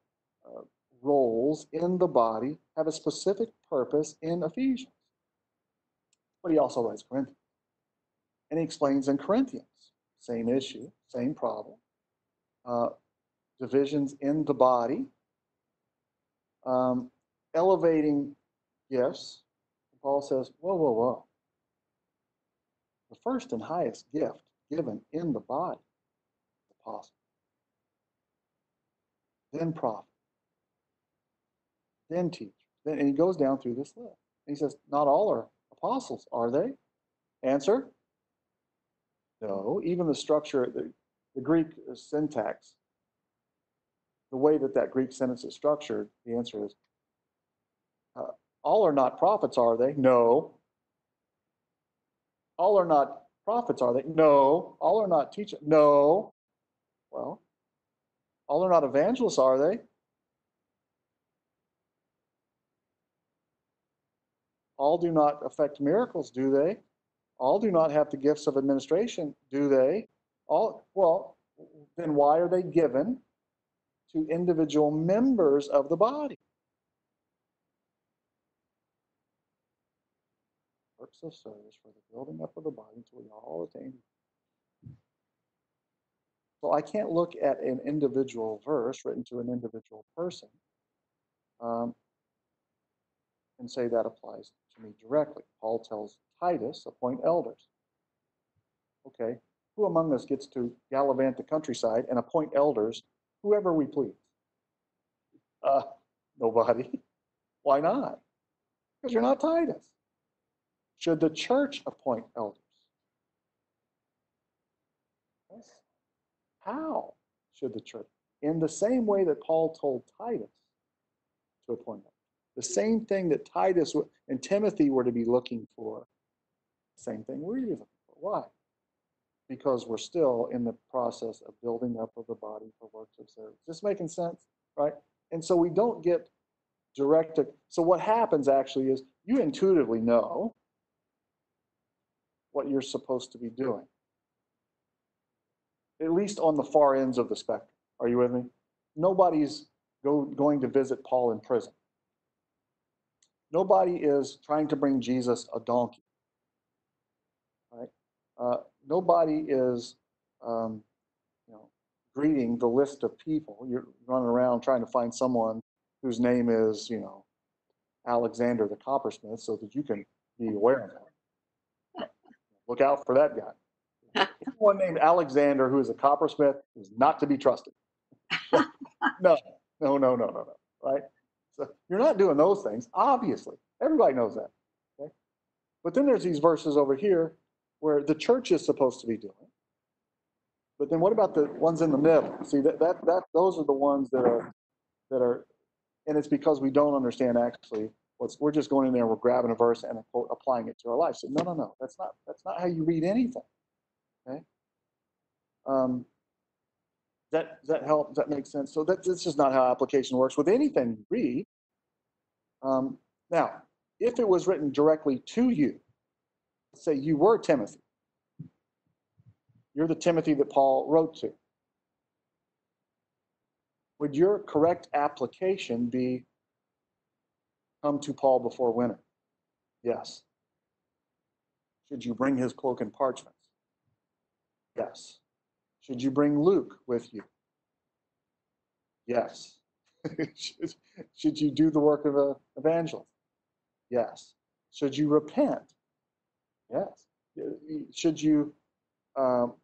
A: uh, roles in the body have a specific purpose in Ephesians. But he also writes Corinthians. And he explains in Corinthians, same issue, same problem. Uh, divisions in the body, um, elevating gifts. Paul says, whoa, whoa, whoa. The first and highest gift given in the body, apostle, then prophet, then teacher. Then, and he goes down through this list. And he says, Not all are apostles, are they? Answer No. Even the structure, the, the Greek syntax, the way that that Greek sentence is structured, the answer is uh, All are not prophets, are they? No. All are not prophets, are they? No. All are not teachers? No. Well, all are not evangelists, are they? All do not affect miracles, do they? All do not have the gifts of administration, do they? All well, then why are they given to individual members of the body? Works of service for the building up of the body until we all attain. So I can't look at an individual verse written to an individual person um, and say that applies to me directly. Paul tells Titus, appoint elders. Okay, who among us gets to gallivant the countryside and appoint elders, whoever we please? Uh, nobody. Why not? Because you're not Titus. Should the church appoint elders? Yes. How should the church? In the same way that Paul told Titus to appoint elders. The same thing that Titus and Timothy were to be looking for. Same thing we're looking for. Why? Because we're still in the process of building up of the body for works of service. This making sense, right? And so we don't get directed. So what happens actually is you intuitively know what you're supposed to be doing. At least on the far ends of the spectrum. Are you with me? Nobody's go, going to visit Paul in prison. Nobody is trying to bring Jesus a donkey. Right? Uh, nobody is, um, you know, greeting the list of people. You're running around trying to find someone whose name is, you know, Alexander the coppersmith, so that you can be aware of him. Look out for that guy. Anyone named Alexander who is a coppersmith is not to be trusted. no, no, no, no, no, no. Right? You're not doing those things, obviously. Everybody knows that. Okay? But then there's these verses over here where the church is supposed to be doing. But then what about the ones in the middle? See that that that those are the ones that are that are and it's because we don't understand actually what's we're just going in there, we're grabbing a verse and quote, applying it to our life. So no, no, no, that's not that's not how you read anything. Okay? Um, that, that help? Does that make sense? So that, this is not how application works with anything you read. Um, now, if it was written directly to you, say you were Timothy, you're the Timothy that Paul wrote to. Would your correct application be come to Paul before winter? Yes. Should you bring his cloak and parchments? Yes. Should you bring Luke with you? Yes. should, should you do the work of an evangelist? Yes. Should you repent? Yes. Should you um,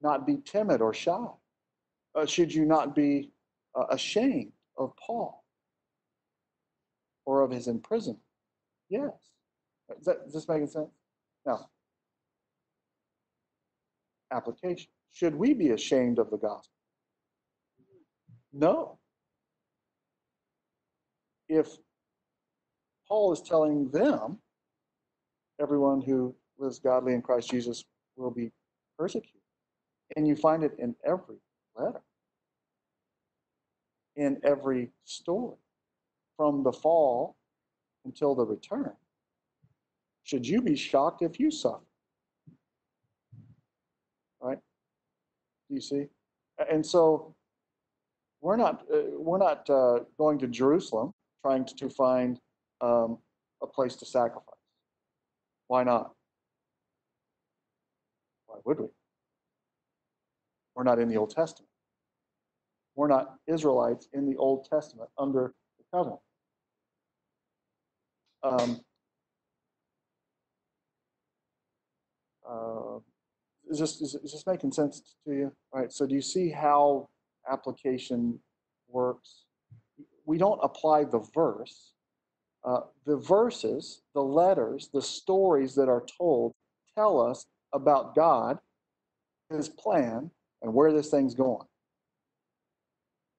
A: not be timid or shy? Uh, should you not be uh, ashamed of Paul or of his imprisonment? Yes. Is, that, is this making sense? Now, application. Should we be ashamed of the gospel? No. If Paul is telling them, everyone who lives godly in Christ Jesus will be persecuted, and you find it in every letter, in every story, from the fall until the return. Should you be shocked if you suffer? Right? Do you see? And so we're not uh, we're not uh, going to Jerusalem trying to, find um, a place to sacrifice. Why not? Why would we? We're not in the Old Testament. We're not Israelites in the Old Testament under the covenant. Um, uh, is this is, is this making sense to you? All right. So do you see how application works? We don't apply the verse. Uh, the verses, the letters, the stories that are told tell us about God, His plan, and where this thing's going.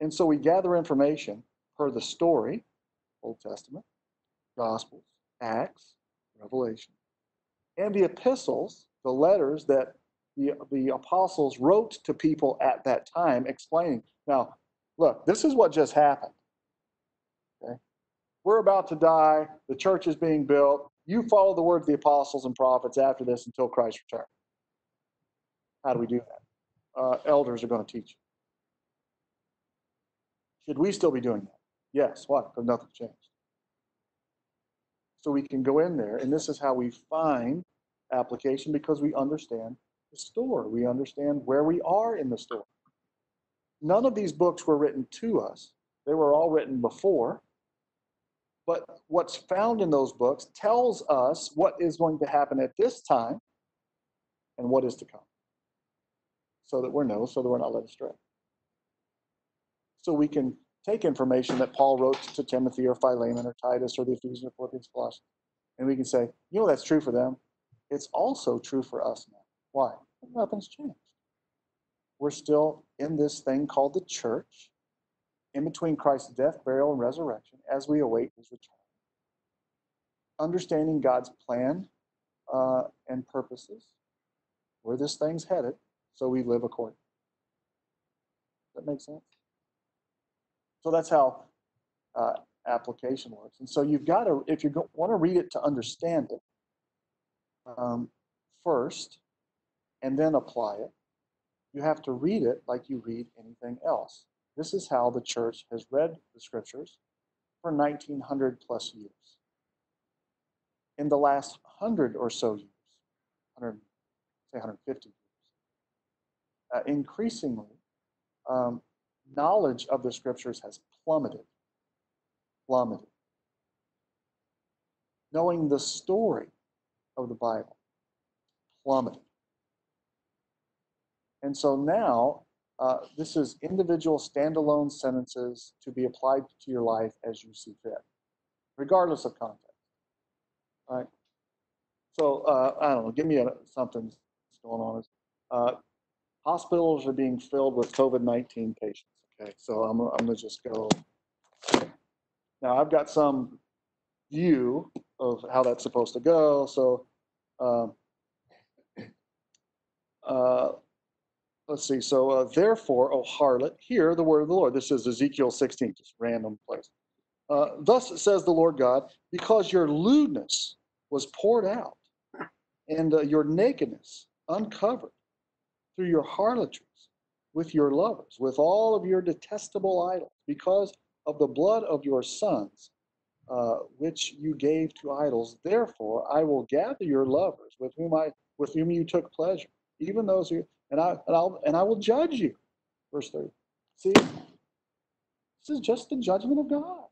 A: And so we gather information per the story, Old Testament, Gospels, Acts, Revelation, and the epistles, the letters that the, the apostles wrote to people at that time explaining. Now, look, this is what just happened. We're about to die. The church is being built. You follow the words of the apostles and prophets after this until Christ returns. How do we do that? Uh, elders are going to teach. Should we still be doing that? Yes. Why? Because nothing's changed. So we can go in there, and this is how we find application because we understand the store. We understand where we are in the store. None of these books were written to us, they were all written before. But what's found in those books tells us what is going to happen at this time and what is to come. So that we're know, so that we're not led astray. So we can take information that Paul wrote to Timothy or Philemon or Titus or the Ephesians or Philippians, Colossians, and we can say, you know, that's true for them. It's also true for us now. Why? Nothing's changed. We're still in this thing called the church, in between Christ's death, burial, and resurrection, as we await his return. Understanding God's plan uh, and purposes, where this thing's headed, so we live according. Does that make sense? So that's how uh, application works. And so you've got to, if you want to read it to understand it, um, first, and then apply it, you have to read it like you read anything else. This is how the church has read the scriptures for 1900 plus years. In the last 100 or so years, 100, say 150 years, uh, increasingly, um, knowledge of the scriptures has plummeted. Plummeted. Knowing the story of the Bible plummeted. And so now, uh, this is individual standalone sentences to be applied to your life as you see fit, regardless of context. All right. So uh, I don't know. Give me a, something that's going on. Uh, hospitals are being filled with COVID-19 patients. Okay, so I'm, I'm gonna just go. Now I've got some view of how that's supposed to go. So um, uh, let's see. So uh, therefore, O harlot, hear the word of the Lord. This is Ezekiel 16, just random place. Uh, Thus says the Lord God, because your lewdness was poured out, and uh, your nakedness uncovered through your harlotries with your lovers, with all of your detestable idols, because of the blood of your sons, uh, which you gave to idols. Therefore, I will gather your lovers, with whom I with whom you took pleasure, even those who and I and I'll and I will judge you. Verse 30. See, this is just the judgment of God.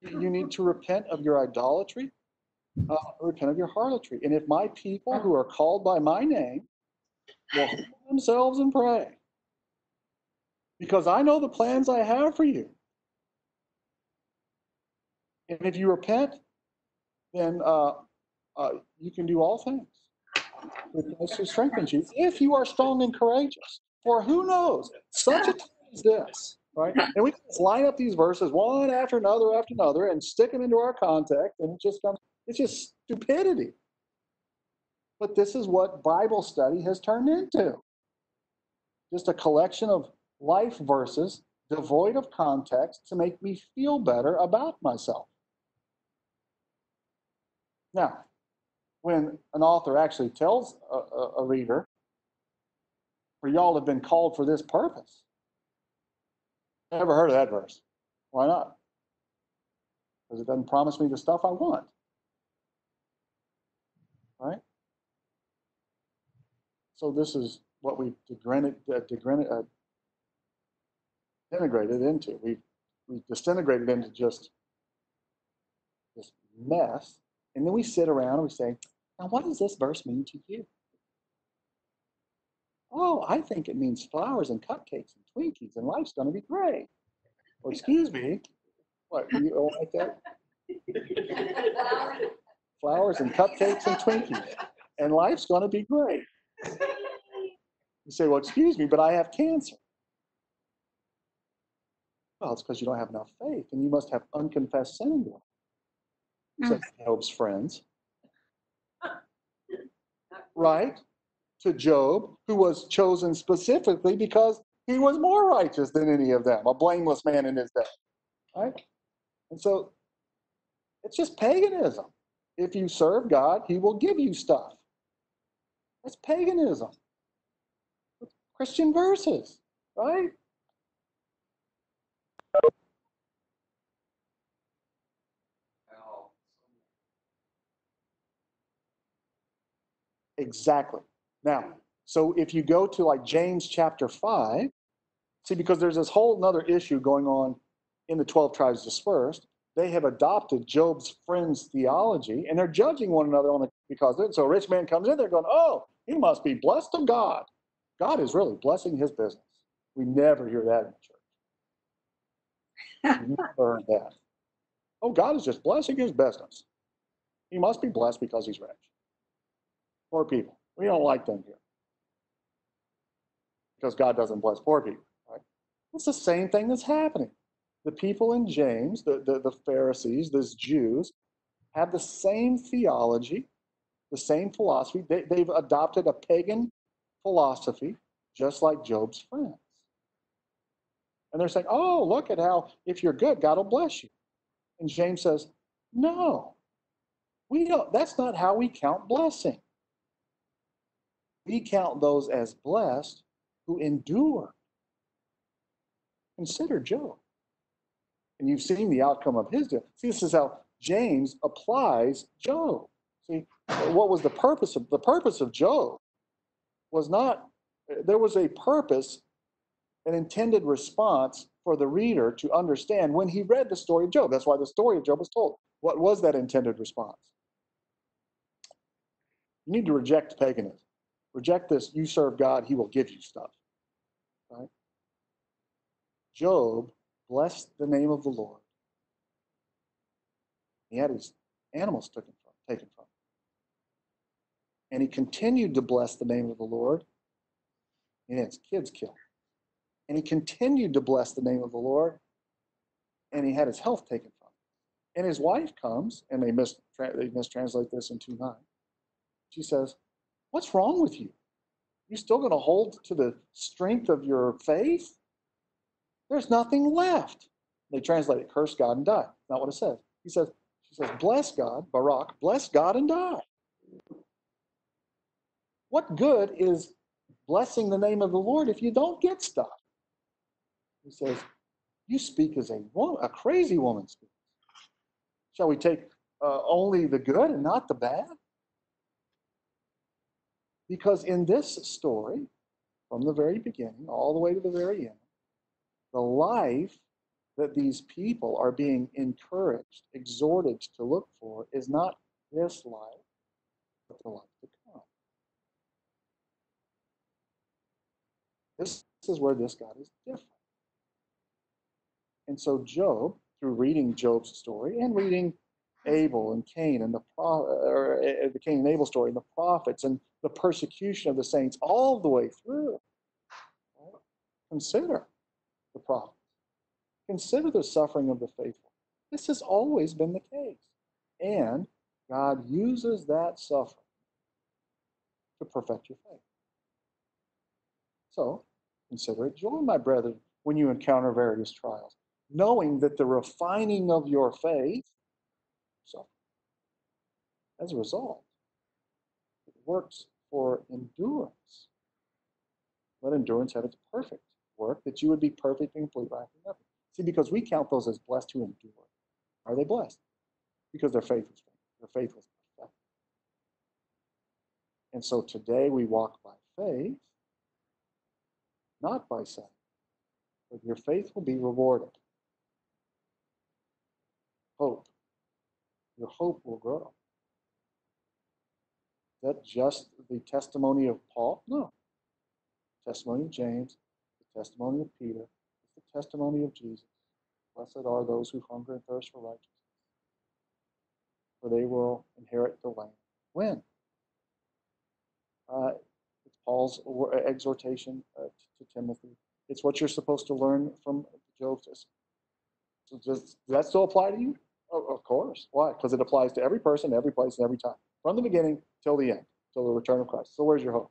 A: You need to repent of your idolatry, uh, repent of your harlotry. And if my people who are called by my name will humble themselves and pray, because I know the plans I have for you. And if you repent, then uh, uh, you can do all things with who strengthens you, if you are strong and courageous. For who knows, such a time as this, right? And we just line up these verses one after another after another and stick them into our context, and it just comes, it's just stupidity. But this is what Bible study has turned into just a collection of life verses devoid of context to make me feel better about myself. Now, when an author actually tells a, a, reader, for y'all have been called for this purpose. Never heard of that verse. Why not? Because it doesn't promise me the stuff I want. Right? So this is what we degraded, uh, degraded, uh, integrated into. We we disintegrated into just this mess, and then we sit around and we say, "Now, what does this verse mean to you?" Oh, I think it means flowers and cupcakes and Twinkies, and life's going to be great. Well, excuse me, what you don't like that? Flowers and cupcakes and Twinkies, and life's going to be great. You say, "Well, excuse me, but I have cancer." Well, it's because you don't have enough faith, and you must have unconfessed sin in you. Said Job's friends. Right? To Job, who was chosen specifically because he was more righteous than any of them, a blameless man in his day. Right? And so it's just paganism. If you serve God, he will give you stuff. That's paganism. Christian verses, right? Exactly. Now, so if you go to like James chapter 5, see, because there's this whole another issue going on in the 12 tribes dispersed, they have adopted Job's friends' theology and they're judging one another on it because of it. So a rich man comes in, they're going, oh, he must be blessed of God. God is really blessing his business. We never hear that in church. We never heard that. Oh, God is just blessing his business. He must be blessed because he's rich. Poor people. We don't like them here. Because God doesn't bless poor people, right? It's the same thing that's happening. The people in James, the, the, the Pharisees, those Jews, have the same theology, the same philosophy. They, they've adopted a pagan philosophy, just like Job's friends. And they're saying, oh, look at how, if you're good, God will bless you. And James says, no, we don't, that's not how we count blessing. We count those as blessed who endure. Consider Job. And you've seen the outcome of his deal. See, this is how James applies Job. See, what was the purpose of the purpose of Job was not there was a purpose, an intended response for the reader to understand when he read the story of Job. That's why the story of Job was told. What was that intended response? You need to reject paganism. Reject this, you serve God, he will give you stuff. Right? Job blessed the name of the Lord. He had his animals taken from, taken from. And he continued to bless the name of the Lord. And his kids killed. And he continued to bless the name of the Lord. And he had his health taken from him. And his wife comes, and they, mis- they mistranslate this in 2 9. She says, What's wrong with you? You still going to hold to the strength of your faith? There's nothing left. They translate it, curse God and die. Not what it says. He says, she says, bless God, Barak, bless God and die. What good is blessing the name of the Lord if you don't get stuff? He says, you speak as a woman, a crazy woman speaks. Shall we take uh, only the good and not the bad? Because in this story, from the very beginning all the way to the very end, the life that these people are being encouraged, exhorted to look for is not this life, but the life to come. This is where this God is different. And so Job, through reading Job's story and reading Abel and Cain and the pro- or uh, the Cain and Abel story and the prophets and the persecution of the saints all the way through. Consider the prophets. Consider the suffering of the faithful. This has always been the case. And God uses that suffering to perfect your faith. So consider it joy, my brethren, when you encounter various trials, knowing that the refining of your faith so, as a result, it works for endurance. Let endurance have its perfect work, that you would be perfect and complete, lacking nothing. See, because we count those as blessed who endure. Are they blessed? Because their faith was their faith was perfect. And so today we walk by faith, not by sight. But your faith will be rewarded. Hope your hope will grow. Is that just the testimony of Paul? No. testimony of James, the testimony of Peter, it's the testimony of Jesus. Blessed are those who hunger and thirst for righteousness, for they will inherit the land. When? Uh, it's Paul's exhortation uh, to, to Timothy. It's what you're supposed to learn from Job's. So does, does that still apply to you? Of course. Why? Because it applies to every person, every place, and every time. From the beginning till the end, till the return of Christ. So where's your hope?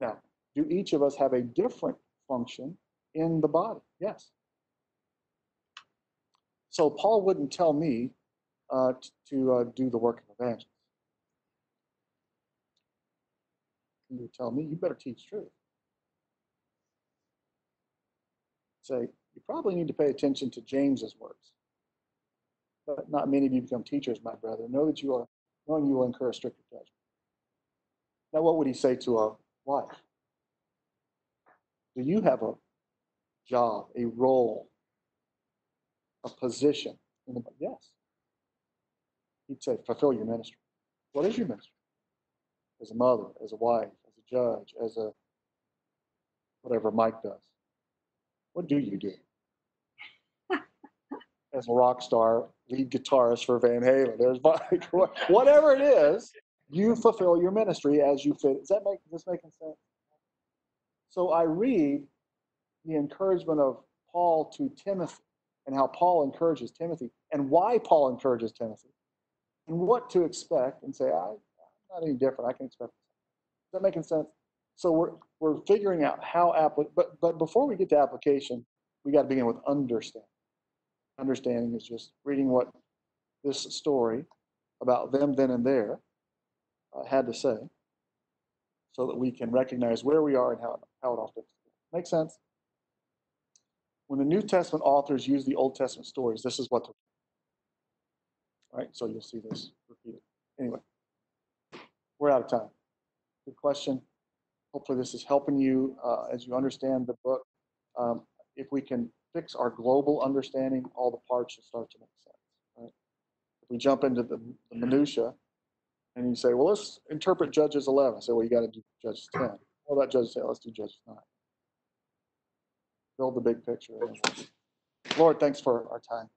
A: Now, do each of us have a different function in the body? Yes. So Paul wouldn't tell me uh, to uh, do the work of evangelist. He would tell me, you better teach truth. Say, you probably need to pay attention to James's words. But not many of you become teachers, my brother. Know that you are, knowing you will incur a stricter judgment. Now, what would he say to a wife? Do you have a job, a role, a position? Yes. He'd say, fulfill your ministry. What is your ministry? As a mother, as a wife, as a judge, as a whatever Mike does. What do you do? As a rock star, lead guitarist for Van Halen. There's. Whatever it is, you fulfill your ministry as you fit. Does that make this making sense? So I read the encouragement of Paul to Timothy and how Paul encourages Timothy and why Paul encourages Timothy and what to expect and say, I, am not any different. I can expect this. Is that making sense? So we're, we're figuring out how, apply, but, but before we get to application, we got to begin with understanding. Understanding is just reading what this story about them then and there uh, had to say so that we can recognize where we are and how, how it all fits. Make sense? When the New Testament authors use the Old Testament stories, this is what they're Right? So you'll see this repeated. Anyway, we're out of time. Good question. Hopefully this is helping you uh, as you understand the book. Um, if we can fix our global understanding, all the parts will start to make sense. Right? If we jump into the, the minutia, and you say, well, let's interpret Judges 11. I say, well, you got to do Judges 10. What about Judges 10? Let's do Judges 9. Build the big picture. Lord, thanks for our time.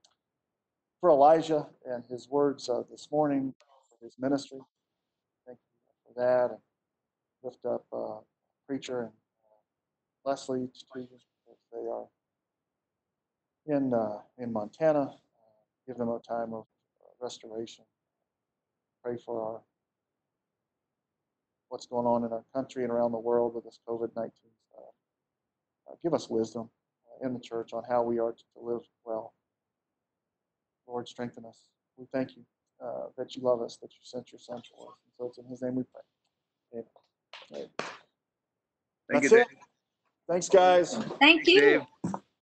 A: For Elijah and his words uh, this morning, his ministry, thank you for that. Lift up uh, Preacher and uh, Leslie to as they are in, uh, in Montana. give them a time of restoration pray for our what's going on in our country and around the world with this COVID 19 stuff. Uh, give us wisdom uh, in the church on how we are to live well. Lord, strengthen us. We thank you uh, that you love us, that you sent your son for us. And so it's in his name we pray. Amen.
B: Thank you,
A: That's it.
B: Dave.
A: Thanks, guys.
C: Thank you.
B: Dave.